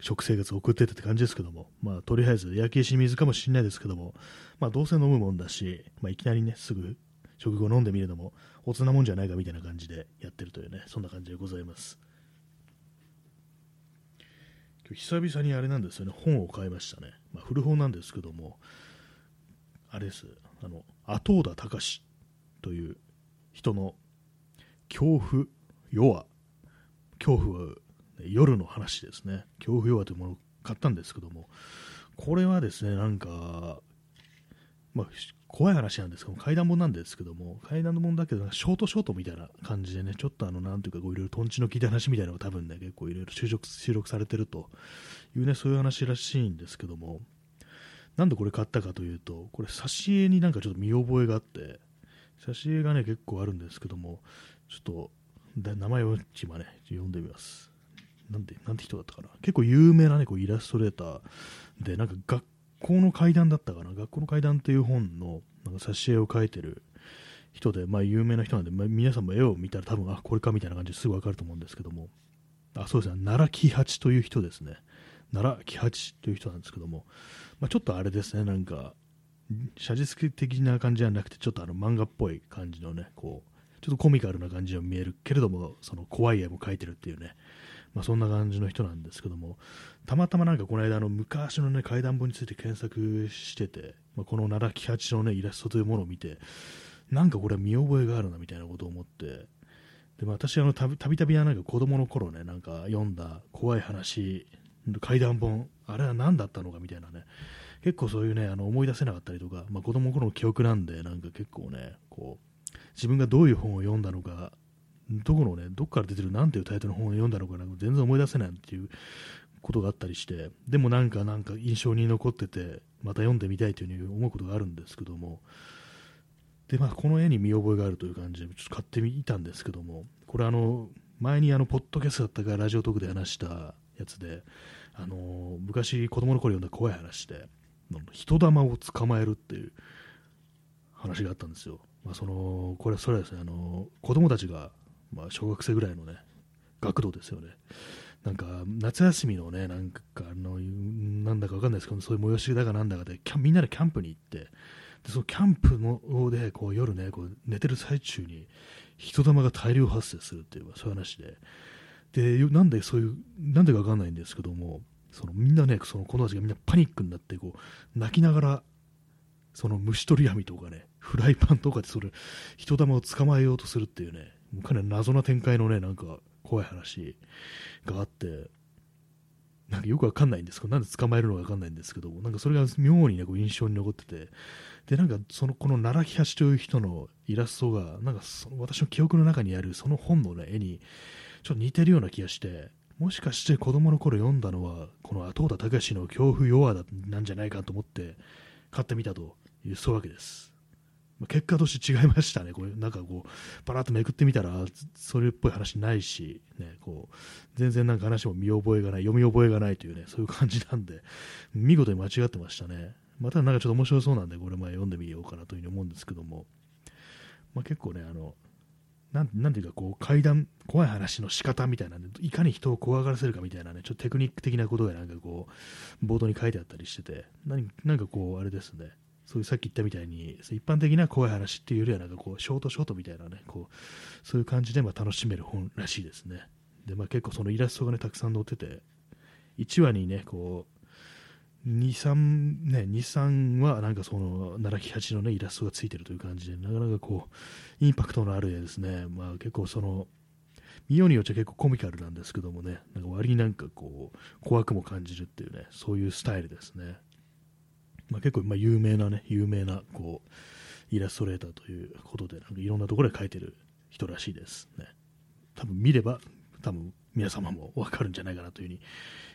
食生活を送っててって感じですけども、まあ、とりあえず焼き石水かもしれないですけども、まあ、どうせ飲むもんだし、まあ、いきなりね、すぐ食後飲んでみるのも、おつなもんじゃないかみたいな感じでやってるというね、そんな感じでございます。久々にあれなんですよね、本を買いましたね。まあ、古本なんですけども、あれです、あの、後田隆という人の恐怖弱、恐怖は夜の話ですね。恐怖弱というものを買ったんですけども、これはですね、なんか、まあ、怖い話なんですけど階段本なんですけども、階段の本だけど、ショートショートみたいな感じでね、ちょっとあの、なんていうか、こういろいろとんちの効いた話みたいなのが多分ね、結構いろいろ収録収録されてるというね、そういう話らしいんですけども、なんでこれ買ったかというと、これ挿絵になんかちょっと見覚えがあって、挿絵がね、結構あるんですけども、ちょっと、名前を今ね、読んでみます。なんで、なんて人だったかな。結構有名なね、こうイラストレーターで、なんか学校の階段だったかな、学校の階段っていう本のなんか挿絵を描いてる人で、まあ、有名な人なんで、まあ、皆さんも絵を見たら多分、あ、これかみたいな感じですぐ分かると思うんですけども、あ、そうですね、奈良木八という人ですね。奈良木八という人なんですけども、まあ、ちょっとあれですね、なんか、写実的な感じじゃなくて、ちょっとあの漫画っぽい感じのね、こう、ちょっとコミカルな感じに見えるけれども、その怖い絵も描いてるっていうね、まあ、そんな感じの人なんですけども、たまたまなんかこの間、の昔の、ね、怪談本について検索してて、まあ、この奈良木八の、ね、イラストというものを見て、なんかこれは見覚えがあるなみたいなことを思って、でまあ、私あのたびたびなんか子供の頃ね、なんか読んだ怖い話、怪談本、あれは何だったのかみたいなね、結構そういうね、あの思い出せなかったりとか、まあ、子供の頃の記憶なんで、なんか結構ね、こう、自分がどういう本を読んだのかどこのね、どっから出てるなんていうタイトルの本を読んだのかな全然思い出せないっていうことがあったりして、でもなんかなんか印象に残ってて、また読んでみたいというふうに思うことがあるんですけども、で、まあ、この絵に見覚えがあるという感じで、ちょっと買ってみたんですけども、これあの、前にあの、ポッドキャストだったかラジオトークで話したやつで、あの、昔子供の頃読んだ怖い話で、人玉を捕まえるっていう話があったんですよ。まあ、そのこれそれはですねあの子供たちがまあ、小学生ぐらいのね、学童ですよね。なんか、夏休みのね、なんか、あの、なんだかわかんないですけど、そういう催しだかなんだかで、みんなでキャンプに行って、でそのキャンプので、こう、夜ね、こう、寝てる最中に、人玉が大量発生するっていう、そういう話で、で、なんでそういう、なんでかわかんないんですけども、そのみんなね、その子供たちがみんなパニックになって、こう、泣きながら、その虫取り網とかね、フライパンとかでそれ、人玉を捕まえようとするっていうね、かなり謎な展開のね、なんか怖い話があって、なんかよくわかんないんですけど、なんで捕まえるのかわかんないんですけど、なんかそれが妙にね、こう印象に残ってて、で、なんかその、この奈良木八という人のイラストが、なんかその私の記憶の中にあるその本の、ね、絵に、ちょっと似てるような気がして、もしかして子供の頃読んだのは、この後田隆の恐怖弱だなんじゃないかと思って買ってみたという、そういうわけです。結果として違いましたね、これなんかこう、パラッとめくってみたら、それっぽい話ないし、ね、こう全然なんか話も見覚えがない、読み覚えがないというね、そういう感じなんで、見事に間違ってましたね。またなんかちょっと面白そうなんで、これ前読んでみようかなというふうに思うんですけども、まあ、結構ね、あの、なんなんていうかこう階段怖い話の仕方みたいなんでいかに人を怖がらせるかみたいなねちょっとテクニック的なことがなんかこうボードに書いてあったりしてて何なんかこうあれですね。そういうさっき言ったみたいに一般的な怖い話っていうよりはなんかこうショートショートみたいなねこうそういう感じでまあ楽しめる本らしいですね。で、まあ、結構そのイラストがねたくさん載ってて1話にねこう23ね23はなんかその奈良木八のねイラストがついてるという感じでなかなかこうインパクトのある絵ですね。まあ結構その見ようによっちゃ結構コミカルなんですけどもねなんか割になんかこう怖くも感じるっていうねそういうスタイルですね。まあ、結構まあ有名なね、有名なこうイラストレーターということで、なんかいろんなところで書いてる人らしいですね。多分見れば、多分皆様もわかるんじゃないかなというふうに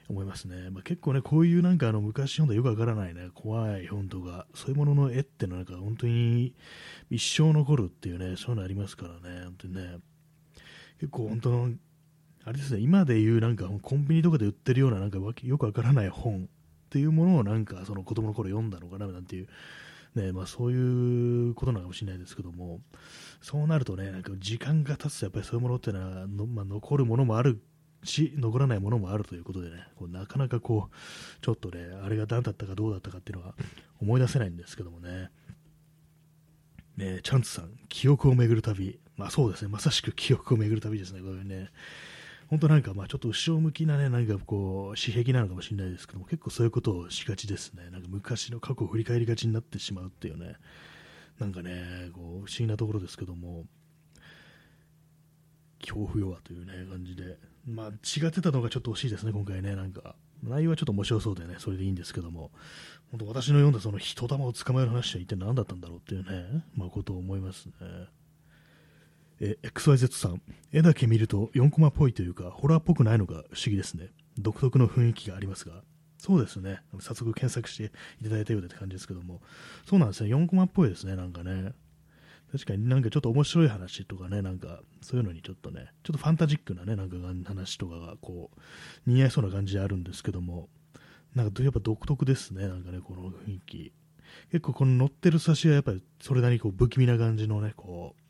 思いますね。まあ、結構ね、こういうなんかあの昔読んだよくわからないね、怖い本とか、そういうものの絵ってのはなんか本当に一生残るっていうね、そういうのありますからね、本当にね、結構本当の、あれですね、今で言うなんかコンビニとかで売ってるようななんかよくわからない本っていうものをなんかその子供の頃読んだのかななんていうねまあ、そういうことなのかもしれないですけども、そうなるとね、なんか時間が経つとやっぱりそういうものっていうのはの、まあ、残るものもあるし、残らないものもあるということでね、こうなかなかこう、ちょっとね、あれが何だったかどうだったかっていうのは思い出せないんですけどもね。ねチャンツさん、記憶を巡る旅。まあそうですね、まさしく記憶を巡る旅ですね、これね。本当なんかまあちょっと後ろ向きなね、なんかこう、私癖なのかもしれないですけども、結構そういうことをしがちですね。なんか昔の過去を振り返りがちになってしまうっていうね、なんかね、こう、不思議なところですけども、恐怖弱というね、感じで、まあ違ってたのがちょっと惜しいですね、今回ね、なんか。内容はちょっと面白そうでね、それでいいんですけども、本当私の読んだその人玉を捕まえる話は一体何だったんだろうっていうね、まあことを思いますね。え XYZ さん、絵だけ見ると4コマっぽいというか、ホラーっぽくないのが不思議ですね。独特の雰囲気がありますが、そうですね、早速検索していただいたようでって感じですけども、そうなんですね、4コマっぽいですね、なんかね。確かになんかちょっと面白い話とかね、なんかそういうのにちょっとね、ちょっとファンタジックなね、なんか話とかがこう、似合いそうな感じであるんですけども、なんかやっぱ独特ですね、なんかね、この雰囲気。結構この乗ってる差しはやっぱりそれなりにこう不気味な感じのね、こう、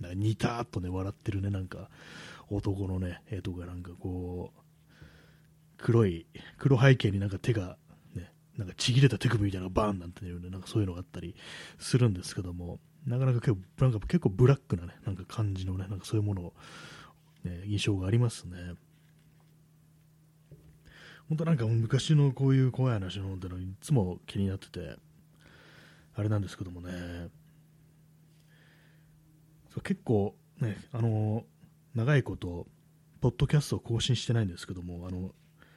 なんかニターっとね、笑ってるね、なんか、男のね、絵とかなんかこう、黒い、黒背景になんか手が、ね、なんかちぎれた手首みたいなのがバーンなんていうね、なんかそういうのがあったりするんですけども、なかなか結構、なんか結構ブラックなね、なんか感じのね、なんかそういうものを、ね、印象がありますね。本当なんか昔のこういう怖い話の本ってのいつも気になってて、あれなんですけどもね、そう結構ね、あの長いこと、ポッドキャストを更新してないんですけども、あの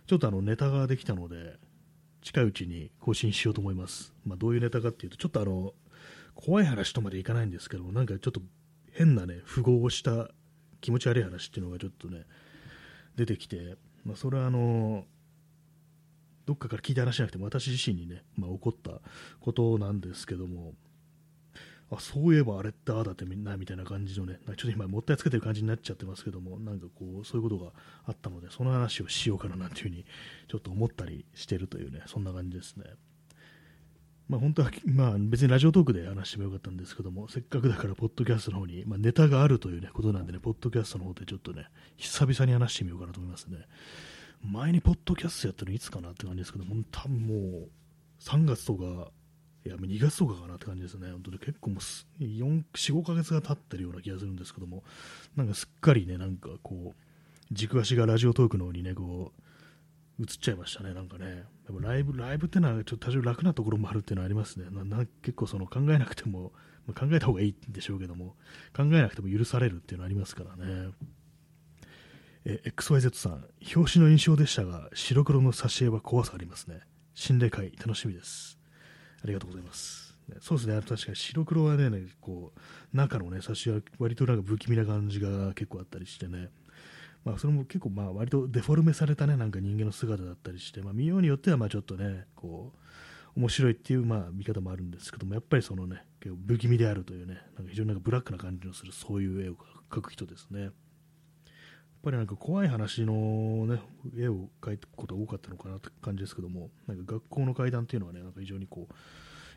ちょっとあのネタができたので、近いうちに更新しようと思います。まあ、どういうネタかっていうと、ちょっとあの怖い話とまでいかないんですけど、なんかちょっと変なね、符号をした気持ち悪い話っていうのがちょっとね、出てきて、まあ、それはあのどっかから聞いた話じゃなくて、私自身にね、まあ、起こったことなんですけども、あそういえばあれってああだってみんなみたいな感じのね、ちょっと今もったいつけてる感じになっちゃってますけども、なんかこう、そういうことがあったので、その話をしようかななんていうふうに、ちょっと思ったりしてるというね、そんな感じですね。まあ本当は、まあ別にラジオトークで話してもよかったんですけども、せっかくだからポッドキャストの方に、まあ、ネタがあるというね、ことなんでね、ポッドキャストの方でちょっとね、久々に話してみようかなと思いますね。前にポッドキャストやったのいつかなって感じですけども、多分もう3月とかいや、2月とかかなって感じですね。本当に結構もう4、4、5ヶ月が経ってるような気がするんですけども、なんかすっかりね、なんかこう、軸足がラジオトークの方にね、こう、映っちゃいましたね、なんかね。でもライブ、ライブってのはちょっと多少楽なところもあるっていうのはありますね。な結構その考えなくても、まあ、考えた方がいいんでしょうけども、考えなくても許されるっていうのはありますからね。え、XYZ さん、表紙の印象でしたが、白黒の挿絵は怖さありますね。心霊会楽しみです。ありがとうございます。そうですね、確かに白黒はね、こう中のね、冊子は割となんか不気味な感じが結構あったりしてね、まあ、それも結構まあ割とデフォルメされたね、なんか人間の姿だったりして、まあ、見ようによってはまちょっとね、こう、面白いっていうまあ見方もあるんですけども、やっぱりそのね、結構不気味であるというね、なんか非常になんかブラックな感じのする、そういう絵を描く人ですね。やっぱりなんか怖い話の、ね、絵を描いくことが多かったのかなって感じですけども、なんか学校の階段っていうのはね、なんか非常にこう、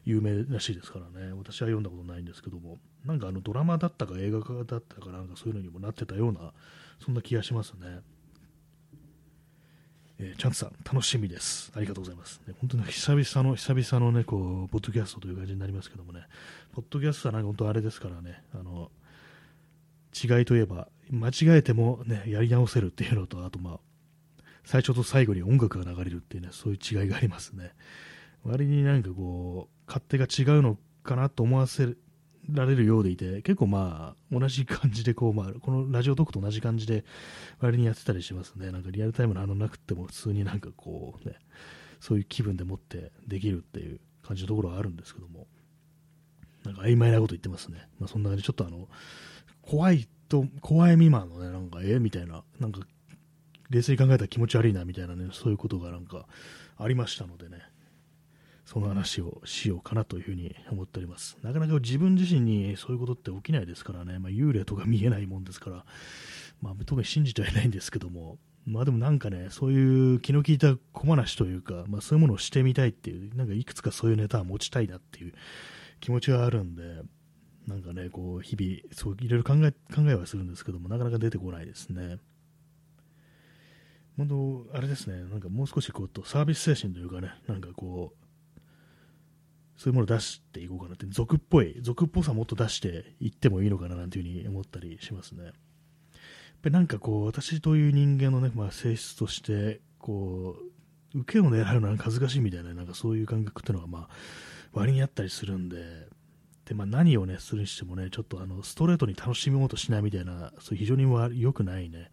有名らしいですからね、私は読んだことないんですけども、なんかあのドラマだったか映画化だったかなんかそういうのにもなってたような、そんな気がしますね。えー、チャンツさん、楽しみです。ありがとうございます。ね、本当に久々の、久々のね、こう、ポッドキャストという感じになりますけどもね、ポッドキャストはなんか本当あれですからね、あの、違いといえば、間違えてもね、やり直せるっていうのと、あとまあ、最初と最後に音楽が流れるっていうね、そういう違いがありますね。割になんかこう、勝手が違うのかなと思わせられるようでいて、結構まあ、同じ感じでこう、まあ、このラジオトークと同じ感じで割にやってたりしますね。なんかリアルタイムの反応なくても普通になんかこうね、そういう気分でもってできるっていう感じのところはあるんですけども、なんか曖昧なこと言ってますね。まあ、そんな感じ、ちょっとあの、怖いと、怖い未満のね、なんか、え？みたいな、なんか、冷静に考えたら気持ち悪いな、みたいなね、そういうことがなんか、ありましたのでね、その話をしようかなというふうに思っております。なかなか自分自身にそういうことって起きないですからね、まあ、幽霊とか見えないもんですから、まあ、特に信じてはいないんですけども、まあでもなんかね、そういう気の利いた小話というか、まあそういうものをしてみたいっていう、なんかいくつかそういうネタは持ちたいなっていう気持ちがあるんで、なんかね、こう、日々、そういろいろ考え、考えはするんですけども、なかなか出てこないですね。本当、あれですね、なんかもう少しこうとサービス精神というかね、なんかこう、そういうものを出していこうかなって、俗っぽい、俗っぽさもっと出していってもいいのかななんていうふうに思ったりしますね。やっぱりなんかこう、私という人間のね、まあ、性質として、こう、受けを狙うのは恥ずかしいみたいな、なんかそういう感覚っていうのが、まあ、割にあったりするんで、で、まあ、何をね、するにしてもね、ちょっとあの、ストレートに楽しみようとしないみたいな、そういう非常に良くないね、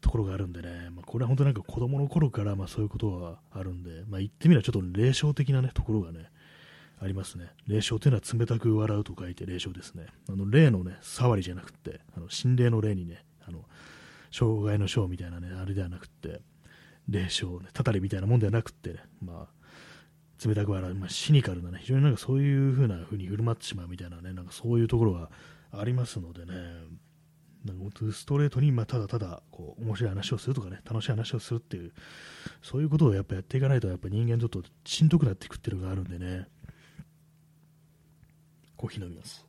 ところがあるんでね、まあ、これは本当なんか子供の頃から、まあ、そういうことはあるんで、まあ、言ってみればちょっと霊障的なね、ところがね、ありますね。霊障というのは冷たく笑うと書いて霊障ですね。あの、霊のね、触りじゃなくて、あの、心霊の霊にね、あの、障害の章みたいなね、あれではなくて、霊障、ね、たたりみたいなもんではなくて、ね、まあ、冷たく笑う、まあ、シニカルなね、非常になんかそういう風な風に振る舞ってしまうみたいなね、なんかそういうところがありますのでね、なんか本当ストレートに、まあ、ただただ、こう、面白い話をするとかね、楽しい話をするっていう、そういうことをやっぱやっていかないと、やっぱ人間ちょっとしんどくなっていくっていうのがあるんでね、コーヒー飲みます。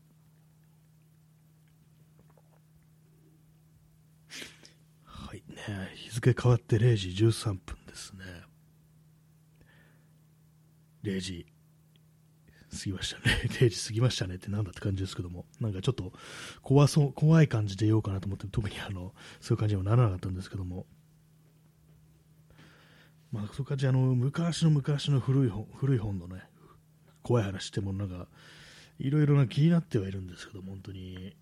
はいね、日付変わって0時13分ですね。0時過ぎましたね。0時過ぎましたねってなんだって感じですけども、なんかちょっと怖そう、怖い感じでいようかなと思って、特にあの、そういう感じにはならなかったんですけども、まあ、そういう感じあの、昔の昔の古い本、古い本のね、怖い話ってもなんか、いろいろな気になってはいるんですけども、本当に、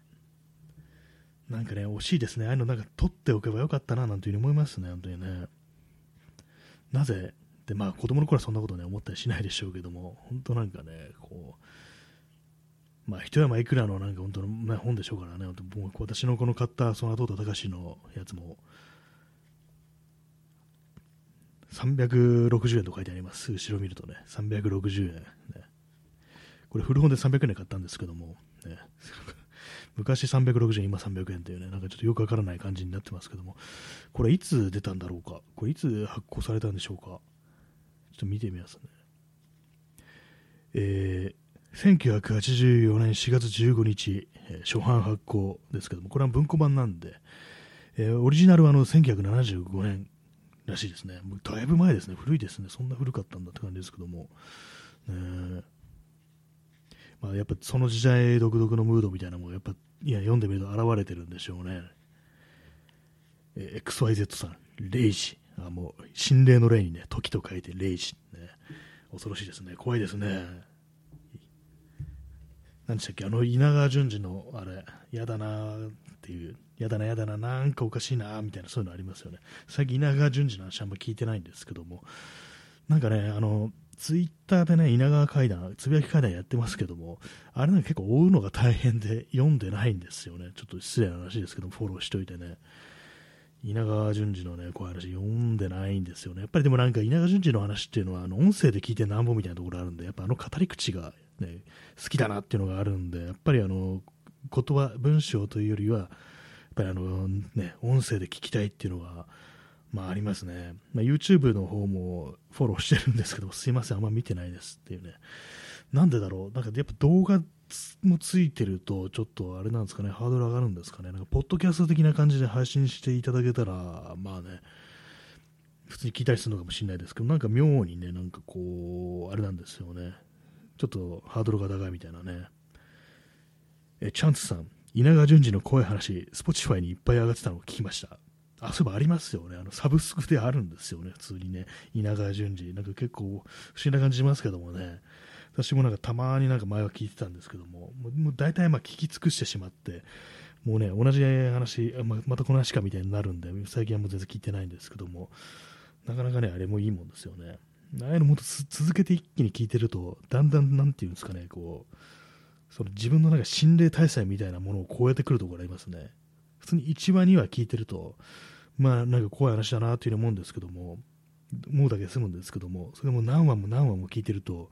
なんかね、惜しいですね。ああいうのなんか取っておけばよかったな、なんていうふうに思いますね、本当にね。なぜ、まあ子供の頃はそんなことね、思ったりしないでしょうけども、本当なんかね、こう、まあ一山いくらのなんか本当の、まあ、本でしょうからね、本当僕私のこの買ったその後と隆のやつも、360円と書いてあります。後ろ見るとね、360円、ね。これ古本で300円で買ったんですけども、ね、昔360円、今300円というね、なんかちょっとよくわからない感じになってますけども、これいつ出たんだろうか、これいつ発行されたんでしょうか、と見てみますね。えー、1984年4月15日、えー、初版発行ですけども、これは文庫版なんで、えー、オリジナルはあの1975年らしいですね。もうだいぶ前ですね。古いですね。そんな古かったんだって感じですけども。ねまあ、やっぱその時代独特のムードみたいなのもやっぱいや読んでみると現れてるんでしょうね。え XYZ さん、レイジ。あもう心霊の霊にね、時と書いてレイジ。ね、恐ろしいですね。怖いですね。何でしたっけ？あの稲川淳二のあれ、嫌だなっていう、嫌だな嫌だな、なんかおかしいなみたいなそういうのありますよね。最近稲川淳二の話あんま聞いてないんですけども、なんかね、あの、ツイッターでね、稲川階段、つぶやき階段やってますけども、あれなんか結構追うのが大変で読んでないんですよね。ちょっと失礼な話ですけどもフォローしといてね。稲川淳二のね、こういう話読んでないんですよね。やっぱりでもなんか稲川淳二の話っていうのは、あの、音声で聞いてなんぼみたいなところあるんで、やっぱあの語り口がね、好きだなっていうのがあるんで、やっぱりあの、言葉、文章というよりは、やっぱりあの、ね、音声で聞きたいっていうのが、まあありますね。まあ、YouTube の方もフォローしてるんですけど、すいません、あんま見てないですっていうね。なんでだろうなんかやっぱ動画もついてると、ちょっとあれなんですかね、ハードル上がるんですかね。なんか、ポッドキャスト的な感じで配信していただけたら、まあね、普通に聞いたりするのかもしれないですけど、なんか妙にね、なんかこう、あれなんですよね。ちょっとハードルが高いみたいなね。え、チャンツさん、稲川淳二の怖い話、Spotify にいっぱい上がってたのを聞きました。あ、そういえばありますよね。あの、サブスクであるんですよね。普通にね。稲川淳二。なんか結構不思議な感じしますけどもね。私もなんかたまになんか前は聞いてたんですけども、もう大体まあ聞き尽くしてしまって、もうね、同じ話、またこの話かみたいになるんで、最近はもう全然聞いてないんですけども、なかなかね、あれもいいもんですよね。ああいうのもっと続けて一気に聞いてると、だんだん、なんていうんですかね、こう、その自分のなんか心霊体裁みたいなものを超えてくるところがありますね。普通に1話、2話聞いてると、まあなんか怖い話だなというように思うんですけども、思うだけ済むんですけども、それも何話も何話も聞いてると、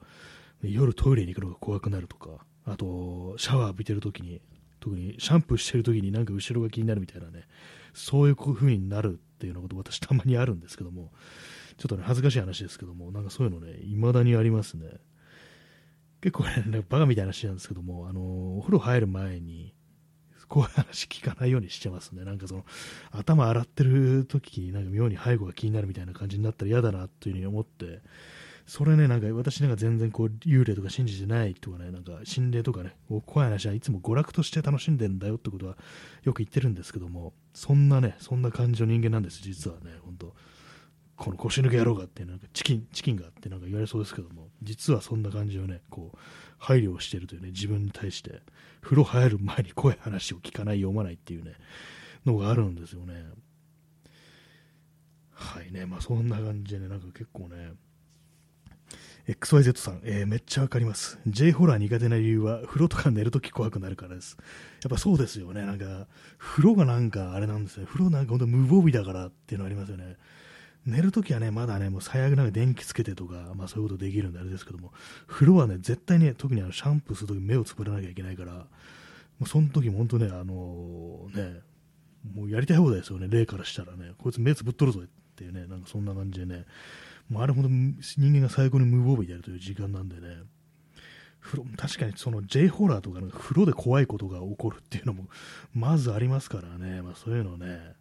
夜トイレに行くのが怖くなるとか、あと、シャワー浴びてるときに、特にシャンプーしてるときになんか後ろが気になるみたいなね、そういう風になるっていうようなこと私たまにあるんですけども、ちょっとね、恥ずかしい話ですけども、なんかそういうのね、未だにありますね。結構ね、バカみたいな話なんですけども、あのお風呂入る前に、こういう話聞かないようにしてますね。なんかその、頭洗ってる時になんか妙に背後が気になるみたいな感じになったら嫌だなというふうに思って、それね、なんか私なんか全然こう幽霊とか信じてないとかね、なんか心霊とかね、怖い話はいつも娯楽として楽しんでんだよってことはよく言ってるんですけども、そんなね、そんな感じの人間なんです、実はね、本当この腰抜け野郎がってなんかチキン、チキンがってなんか言われそうですけども、実はそんな感じをね、こう、配慮をしているというね、自分に対して、風呂入る前に怖い話を聞かない、読まないっていうね、のがあるんですよね。はいね、まあそんな感じでね、なんか結構ね、XYZ さん、えー、めっちゃわかります。J ホラー苦手な理由は、風呂とか寝るとき怖くなるからです。やっぱそうですよね。なんか、風呂がなんかあれなんですね。風呂なんか本当無防備だからっていうのありますよね。寝るときはね、まだね、もう最悪なんか電気つけてとか、まあそういうことできるんであれですけども、風呂はね、絶対ね、特にあのシャンプーするとき目をつぶらなきゃいけないから、もうその時も本当ね、あのー、ね、もうやりたい放題ですよね、例からしたらね、こいつ目つぶっとるぞっていうね、なんかそんな感じでね、もうあれほど人間が最高に無防備でやるという時間なんでね、風呂確かにその J ホラーとか、風呂で怖いことが起こるっていうのもまずありますからね、まあ、そういうのね、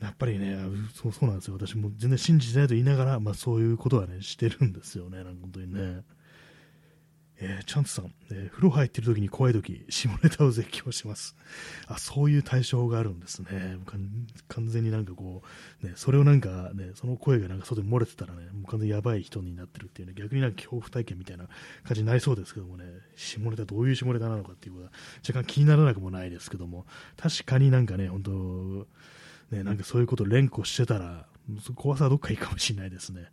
やっぱりねそうそうなんですよ、私も全然信じてないと言いながら、まあ、そういうことはねしてるんですよね、なんか本当にね。えー、チャンツさん、えー、風呂入ってる時に怖い時、下ネタを絶叫します。あ、そういう対象があるんですね。完全になんかこう、ね、それをなんかね、その声がなんか外に漏れてたらね、もう完全にやばい人になってるっていうね、逆になんか恐怖体験みたいな感じになりそうですけどもね、下ネタどういう下ネタなのかっていうことは若干気にならなくもないですけども、確かになんかね、本当ね、なんかそういうことを連呼してたら、怖さはどっかいいかもしれないですね。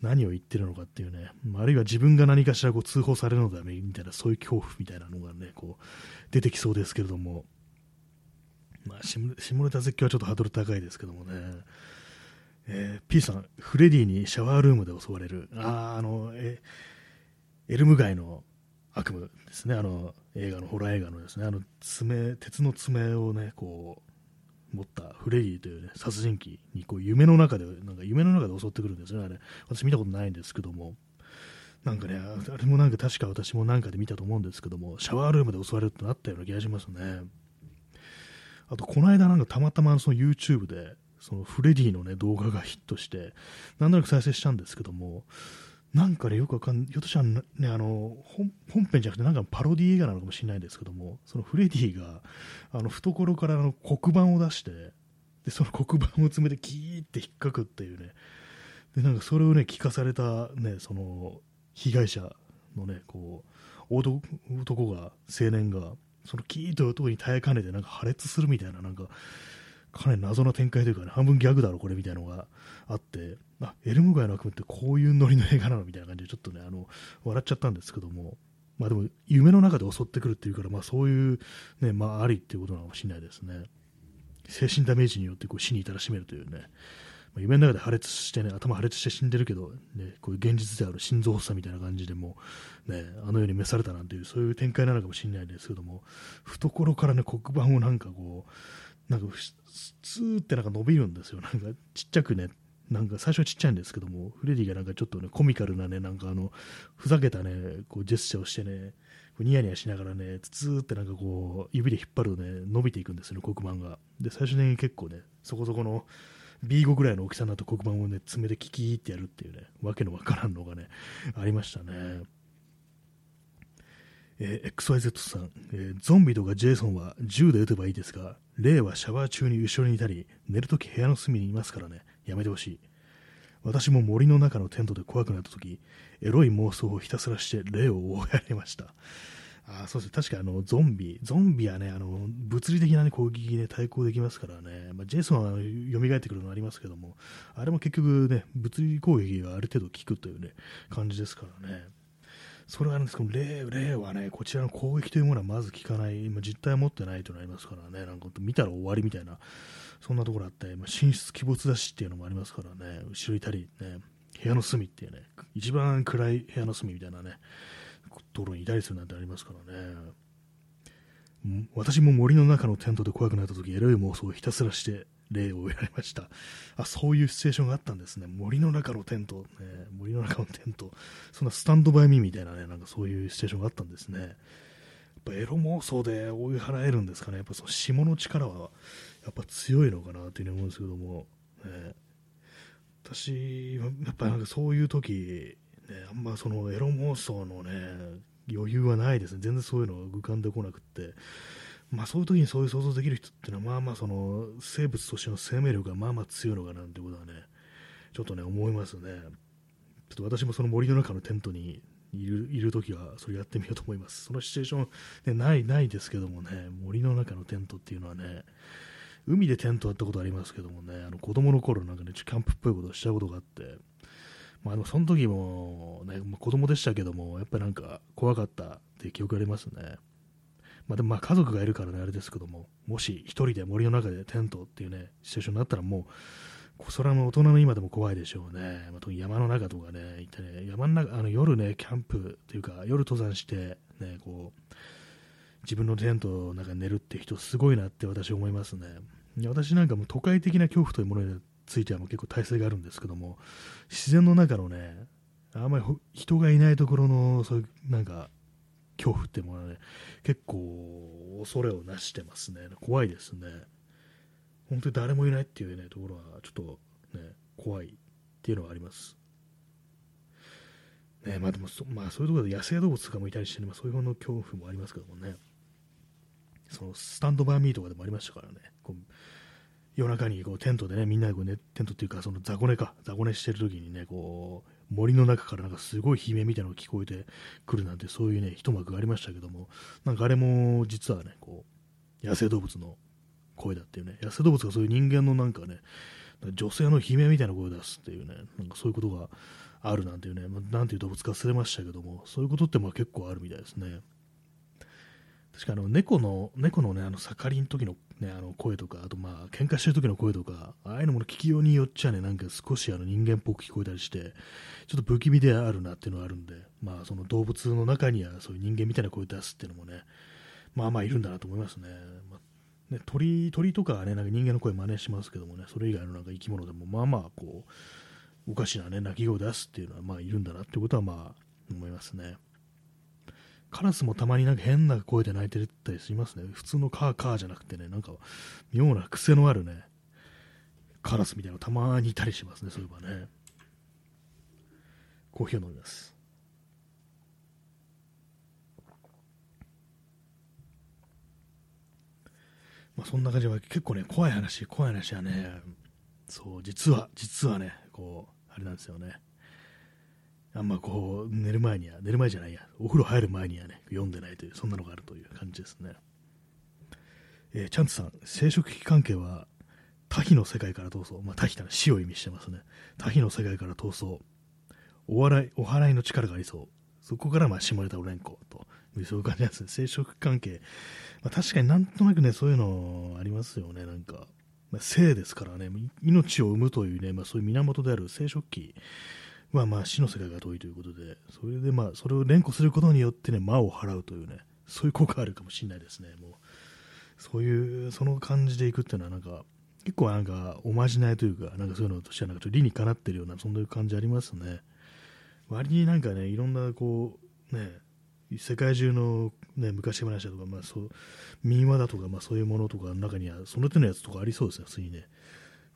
何を言ってるのかっていうね、あるいは自分が何かしらこう通報されるのだめみたいな、そういう恐怖みたいなのがね、こう出てきそうですけれども、まあ、下ネタ絶叫はちょっとハードル高いですけどもね、えー、P さん、フレディにシャワールームで襲われる、ああの、えエルム街の悪夢ですね、あの映画の、ホラー映画のですね、あの爪、鉄の爪をね、こう、持ったフレディという、ね、殺人鬼にこう夢の中でなんか夢の中で襲ってくるんですよねあれ。私見たことないんですけども。なんかねあれもなんか確か私もなんかで見たと思うんですけどもシャワールームで襲われるってなったような気がしますね。あとこの間なんかたまたまその YouTube でそのフレディのね動画がヒットしてなんとなく再生したんですけどもなんかね、よくわかんひょっとしたらね、あの本編じゃなくて、なんかパロディ映画なのかもしれないですけども、そのフレディがあの懐からあの黒板を出して、でその黒板を爪でキーって引っかくっていうね、でなんかそれをね、聞かされた、ね、その被害者のね、こう男男が、青年が、そのキーという音に耐えかねて、なんか破裂するみたいな、なんか、かなり謎な展開というかね、半分ギャグだろ、これみたいなのがあって、あ、エルム街の悪夢ってこういうノリの映画なのみたいな感じで、ちょっとね、あの、笑っちゃったんですけども、まあでも、夢の中で襲ってくるっていうから、まあそういう、ね、まあありっていうことなのかもしれないですね。精神ダメージによってこう死に至らしめるというね、まあ、夢の中で破裂してね、頭破裂して死んでるけど、ね、こういう現実である心臓発作みたいな感じでも、ね、あの世に召されたなんていう、そういう展開なのかもしれないですけども、懐からね、黒板をなんかこう、なんかスーってなんか伸びるんですよ。なんかちっちゃくね、なんか最初はちっちゃいんですけども、フレディがなんかちょっとね、コミカルなね、なんかあの、ふざけたね、こうジェスチャーをしてね、ニヤニヤしながらね、ツーってなんかこう、指で引っ張るとね、伸びていくんですよね、黒板が。で、最初に結構ね、そこそこの B5 ぐらいの大きさになった黒板をね、爪でキキーってやるっていうね、わけのわからんのがね、ありましたね。えー、XYZ さん、えー、ゾンビとかジェイソンは銃で撃てばいいですが、霊はシャワー中に後ろにいたり、寝るとき部屋の隅にいますからね、やめてほしい。私も森の中のテントで怖くなったとき、エロい妄想をひたすらして霊を追いやりました。あそうですね、確かあのゾンビ、ゾンビはね、あの物理的な、ね、攻撃に、ね、対抗できますからね、まあ、ジェイソンは蘇ってくるのありますけども、あれも結局ね、物理攻撃がある程度効くというね、感じですからね。それはあるんですけど、例例はね、こちらの攻撃というものはまず効かない、今実態を持ってないとなりますからね、なんか見たら終わりみたいな、そんなところあって、まあ、神出鬼没だしっていうのもありますからね、後ろいたり、ね、部屋の隅っていうね、一番暗い部屋の隅みたいなね、ところにいたりするなんてありますからね。私も森の中のテントで怖くなった時、エロい妄想をひたすらして例をやりました。あ、そういうシチュエーションがあったんですね。森の中のテント、ね、森の中のテント、そんなスタンドバイミーみたいなね、なんかそういうシチュエーションがあったんですね。やっぱエロ妄想で追い払えるんですかね。やっぱその霜の力はやっぱ強いのかなというふうに思うんですけども、ね、私はやっぱなんかそういう時、ね、あんまそのエロ妄想のね、余裕はないですね。全然そういうのが浮かんでこなくって。まあ、そういう時にそういう想像できる人っていうのは、まあまあその生物としての生命力がまあまあ強いのかなってことはね、ちょっとね、思いますね。ちょっと私もその森の中のテントにいるいる時はそれやってみようと思います。そのシチュエーション、ね、ないないですけどもね、森の中のテントっていうのはね、海でテントやったことありますけどもね、あの子供の頃なんかね、キャンプっぽいことをしたことがあって、まあでもその時もね、まあ、子供でしたけども、やっぱりなんか怖かったって記憶ありますね。まあ、でもまあ家族がいるからね、あれですけども、もし一人で森の中でテントっていうね、シチュエーションになったらもう、それはもう大人の今でも怖いでしょうね。まあ、特に山の中とかね、行ってね、山の中、あの夜ね、キャンプっていうか、夜登山して、ね、こう、自分のテントの中に寝るって人すごいなって私思いますね。私なんかも都会的な恐怖というものについてはもう結構耐性があるんですけども、自然の中のね、あんまり人がいないところの、そういうなんか、恐怖ってものはね、結構恐れをなしてますね。怖いですね。本当に誰もいないっていうね、ところはちょっとね、怖いっていうのはあります。ね、まあでもそ、まあそういうところで野生動物とかもいたりして、ね、まあ、そういうの恐怖もありますけどもね。そのスタンドバーミーとかでもありましたからね。こう夜中にこうテントでね、みんなでこう、ね、テントっていうか、その雑魚寝か、雑魚寝してる時にね、こう、森の中からなんかすごい悲鳴みたいなのが聞こえてくるなんてそういうね一幕がありましたけどもなんかあれも実はねこう野生動物の声だっていうね野生動物がそういう人間のなんかね女性の悲鳴みたいな声を出すっていうねなんかそういうことがあるなんていうね、まあ、なんていう動物か忘れましたけどもそういうことってまあ結構あるみたいですね確かあの猫の猫のねあの盛りの時のね、あの声とか、あとまあ喧嘩してる時の声とか、ああいうのも聞きようによっちゃね、なんか少しあの人間っぽく聞こえたりして、ちょっと不気味であるなっていうのがあるんで、まあその動物の中にはそういう人間みたいな声出すっていうのもね、まあまあいるんだなと思いますね。まあ、ね鳥鳥とかはね、なんか人間の声真似しますけどもね、それ以外のなんか生き物でもまあまあこう、おかしなね、鳴き声を出すっていうのはまあいるんだなってことはまあ思いますね。カラスもたまになんか変な声で鳴いてるったりしますね。普通のカーカーじゃなくてね、なんか妙な癖のあるね、カラスみたいなのたまにいたりしますね、そういえばね。コーヒーを飲みます。まあ、そんな感じは結構ね、怖い話、怖い話はね、そう、実は、実はね、こう、あれなんですよね。あんまこう、寝る前には、寝る前じゃないや、お風呂入る前にはね、読んでないという、そんなのがあるという感じですね。えー、チャンツさん、生殖器関係は、多比の世界から逃走。まあ、多比ってのは死を意味してますね。多比の世界から逃走。お笑い、お払いの力がありそう。そこから、まあ、下ネタおれんこ、と。そういう感じなんですね。生殖関係。まあ、確かになんとなくね、そういうのありますよね、なんか。まあ、生ですからね、命を生むというね、まあ、そういう源である生殖器はまあ死の世界が遠いということで、それでまあそれを連呼することによってね、魔を払うというね、そういう効果あるかもしれないですね、もう。そういう、その感じでいくっていうのはなんか、結構なんかおまじないというか、なんかそういうのとしてはなんかちょっと理にかなってるような、そんな感じありますね。割になんかね、いろんなこう、ね、世界中の、ね、昔話だとか、まあ、そう民話だとか、まあ、そういうものとかの中には、その手のやつとかありそうですね、普通にね。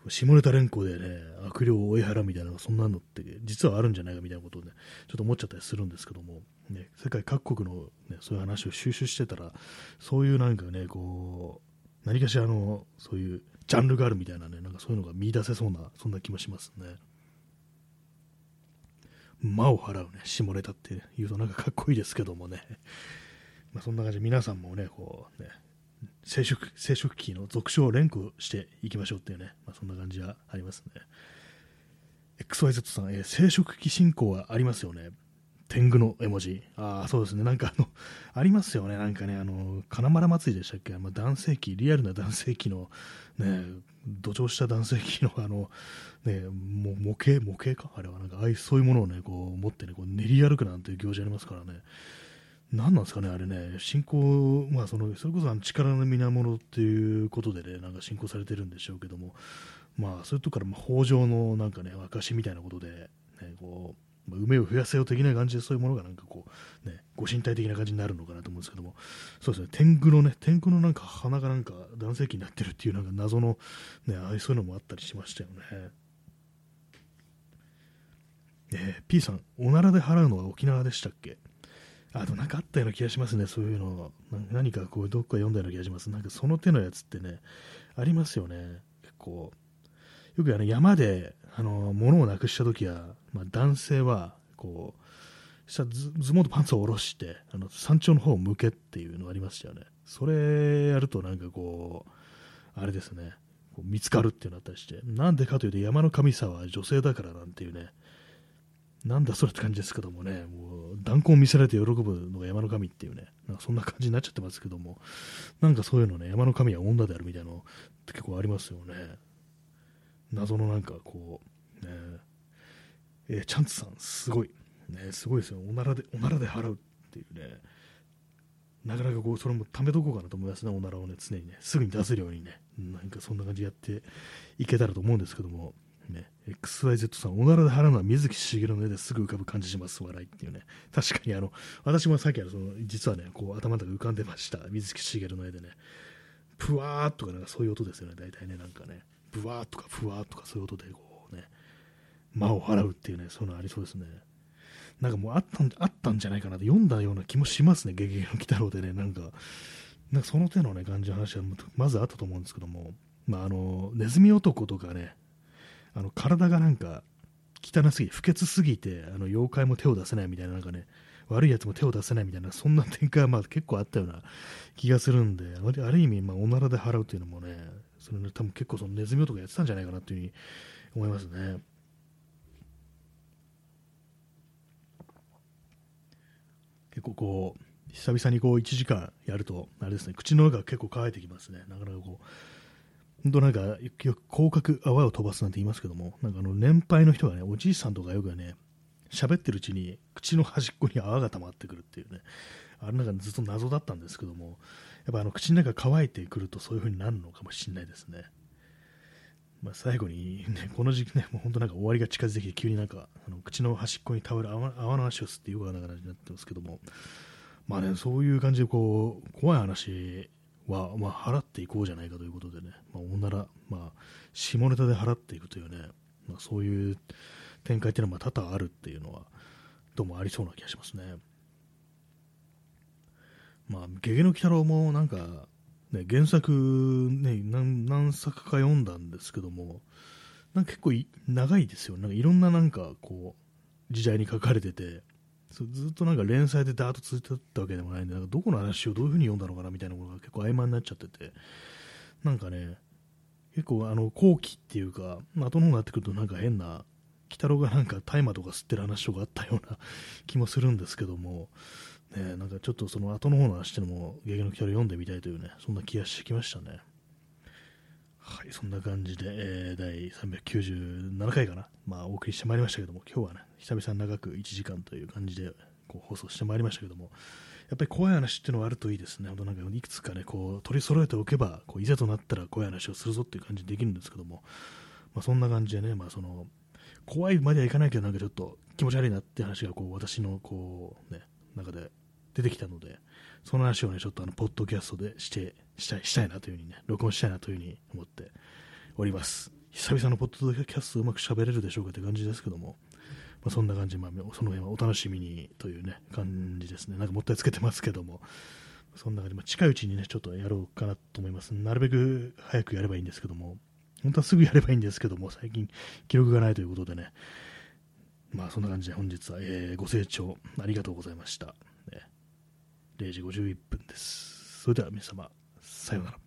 下ネタ連呼でね、悪霊を追い払うみたいな、そんなのって実はあるんじゃないかみたいなことをね、ちょっと思っちゃったりするんですけども、ね、世界各国の、ね、そういう話を収集してたら、そういうなんかね、こう、何かしらの、そういうジャンルがあるみたいなね、なんかそういうのが見出せそうな、そんな気もしますね。魔を払うね、下ネタって言うとなんかかっこいいですけどもね、まあ、そんな感じで皆さんもね、こうね、生殖生殖器の俗称を連呼していきましょうっていうね、まあ、そんな感じはありますね。XYZ さん、えー、生殖器進行はありますよね。天狗の絵文字。ああ、そうですね。なんかあの、ありますよね。なんかね、あの、金丸祭りでしたっけ？まあ、男性器、リアルな男性器の、ね、土壌した男性器の、あの、ね、も模型、模型か？あれは、なんか、ああいう、そういうものをね、こう、持ってね、こう練り歩くなんていう行事ありますからね。何なんですかね、あれね、信仰、まあ、そのそれこそあの力の源っていうことでね、なんか信仰されてるんでしょうけども、まあ、そういうとこから、まあ、北条のなんかね、証みたいなことで、ね、こう、まあ、梅を増やせよ的な感じで、そういうものがなんかこう、ね、ご神体的な感じになるのかなと思うんですけども、そうですね、天狗のね、天狗のなんか鼻がなんか男性器になってるっていうなんか謎の、ね、ああいうそういうのもあったりしましたよね。えー、P さん、おならで払うのは沖縄でしたっけ？あとなんかあったような気がしますね、そういうの。何かこう、どっか読んだような気がします。なんかその手のやつってね、ありますよね。結構。よくあの山で、あの、物をなくした時は、まあ、男性は、こう、下ズズボンとパンツを下ろして、あの、山頂の方を向けっていうのありましたよね。それやるとなんかこう、あれですね、こう見つかるっていうのあったりして、なんでかというと山の神様は女性だからなんていうね、なんだそれって感じですけどもね、もう断交を見せられて喜ぶのが山の神っていうね、なんかそんな感じになっちゃってますけども、なんかそういうのね、山の神は女であるみたいなのって結構ありますよね。謎のなんかこう、ね、えー、チャンツさん、すごい、ね、すごいですよ、おならで、おならで払うっていうね、なかなかこう、それも貯めとこうかなと思いますね、おならをね、常にね、すぐに出せるようにね、なんかそんな感じでやっていけたらと思うんですけども、ね、XYZ さん、おならで払うのは水木しげるの絵ですぐ浮かぶ感じします、笑いっていうね。確かにあの、私もさっきあの、その、実はね、こう頭の中浮かんでました。水木しげるの絵でね。ぷわーっとかなんかそういう音ですよね、大体ね、なんかね。ブワーとかふわーとかそういう音でこうね、魔を払うっていうね、そういうのありそうですね。なんかもうあったんあったんじゃないかなって読んだような気もしますね、ゲゲゲの鬼太郎でね、なんか、なんかその手のね、感じの話はまずあったと思うんですけども、まあ、あの、ネズミ男とかね、あの体がなんか汚すぎ、不潔すぎて、あの妖怪も手を出せないみたいな、なんかね、悪いやつも手を出せないみたいな、そんな展開はまあ結構あったような気がするんで、ある意味、まあ、おならで払うっていうのもね、それね、多分結構そのネズミ男やってたんじゃないかなというふうに思いますね。結構こう、久々にこう1時間やると、あれですね、口の中が結構乾いてきますね。なかなかこう、本当なんか、よく広角泡を飛ばすなんて言いますけども、なんかあの年配の人がね、おじいさんとかよくね、喋ってるうちに口の端っこに泡が溜まってくるっていうね、あれなんかずっと謎だったんですけども、やっぱあの口の中乾いてくるとそういう風になるのかもしれないですね。まあ、最後に、ね、この時期ね、もう本当なんか終わりが近づいてきて、急になんかあの口の端っこに倒れる泡の足を吸ってよくわからなくなってますけども、まあね、そういう感じでこう怖い話は、まあ、払っていこうじゃないかということでね、まあ、おなら、まあ、下ネタで払っていくというね、まあ、そういう展開っていうのは多々あるっていうのは、どうもありそうな気がしますね。まあ、ゲゲの鬼太郎もなんか、ね、原作、ね何、何作か読んだんですけども、なんか結構長いですよ。なんかいろんななんかこう、時代に書かれてて、ずっとなんか連載でダーッと続いてたわけでもないんで、なんかどこの話をどういう風に読んだのかなみたいなものが結構曖昧になっちゃってて、なんかね、結構あの後期っていうか、後の方になってくるとなんか変な、鬼太郎がなんか大麻とか吸ってる話とかあったような 気もするんですけども、ね、なんかちょっとその後の方の話っていうのも、ゲゲの鬼太郎読んでみたいというね、そんな気がしてきましたね。はい、そんな感じで、えー、第397回かな、まあ、お送りしてまいりましたけども、今日はね、久々に長く1時間という感じでこう放送してまいりましたけども、やっぱり怖い話っていうのはあるといいですね、本なんかいくつかね、こう取り揃えておけば、こういざとなったら怖い話をするぞっていう感じでできるんですけども、まあ、そんな感じでね、まあ、その怖いまではいかないけど、なんかちょっと気持ち悪いなって話がこう私のこう、ね、中で出てきたので、その話をね、ちょっとあの、ポッドキャストでして、したい、したいなというふうにね、録音したいなというふうに思っております。久々のポッドキャストうまく喋れるでしょうかって感じですけども、まあ、そんな感じ、まあ、その辺はお楽しみにというね、感じですね。なんかもったいつけてますけども、そんな感じ、まあ、近いうちにね、ちょっとやろうかなと思います。なるべく早くやればいいんですけども、本当はすぐやればいいんですけども、最近記録がないということでね、まあそんな感じで本日は、えー、ご清聴ありがとうございました。0時51分です。それでは皆様、さようなら。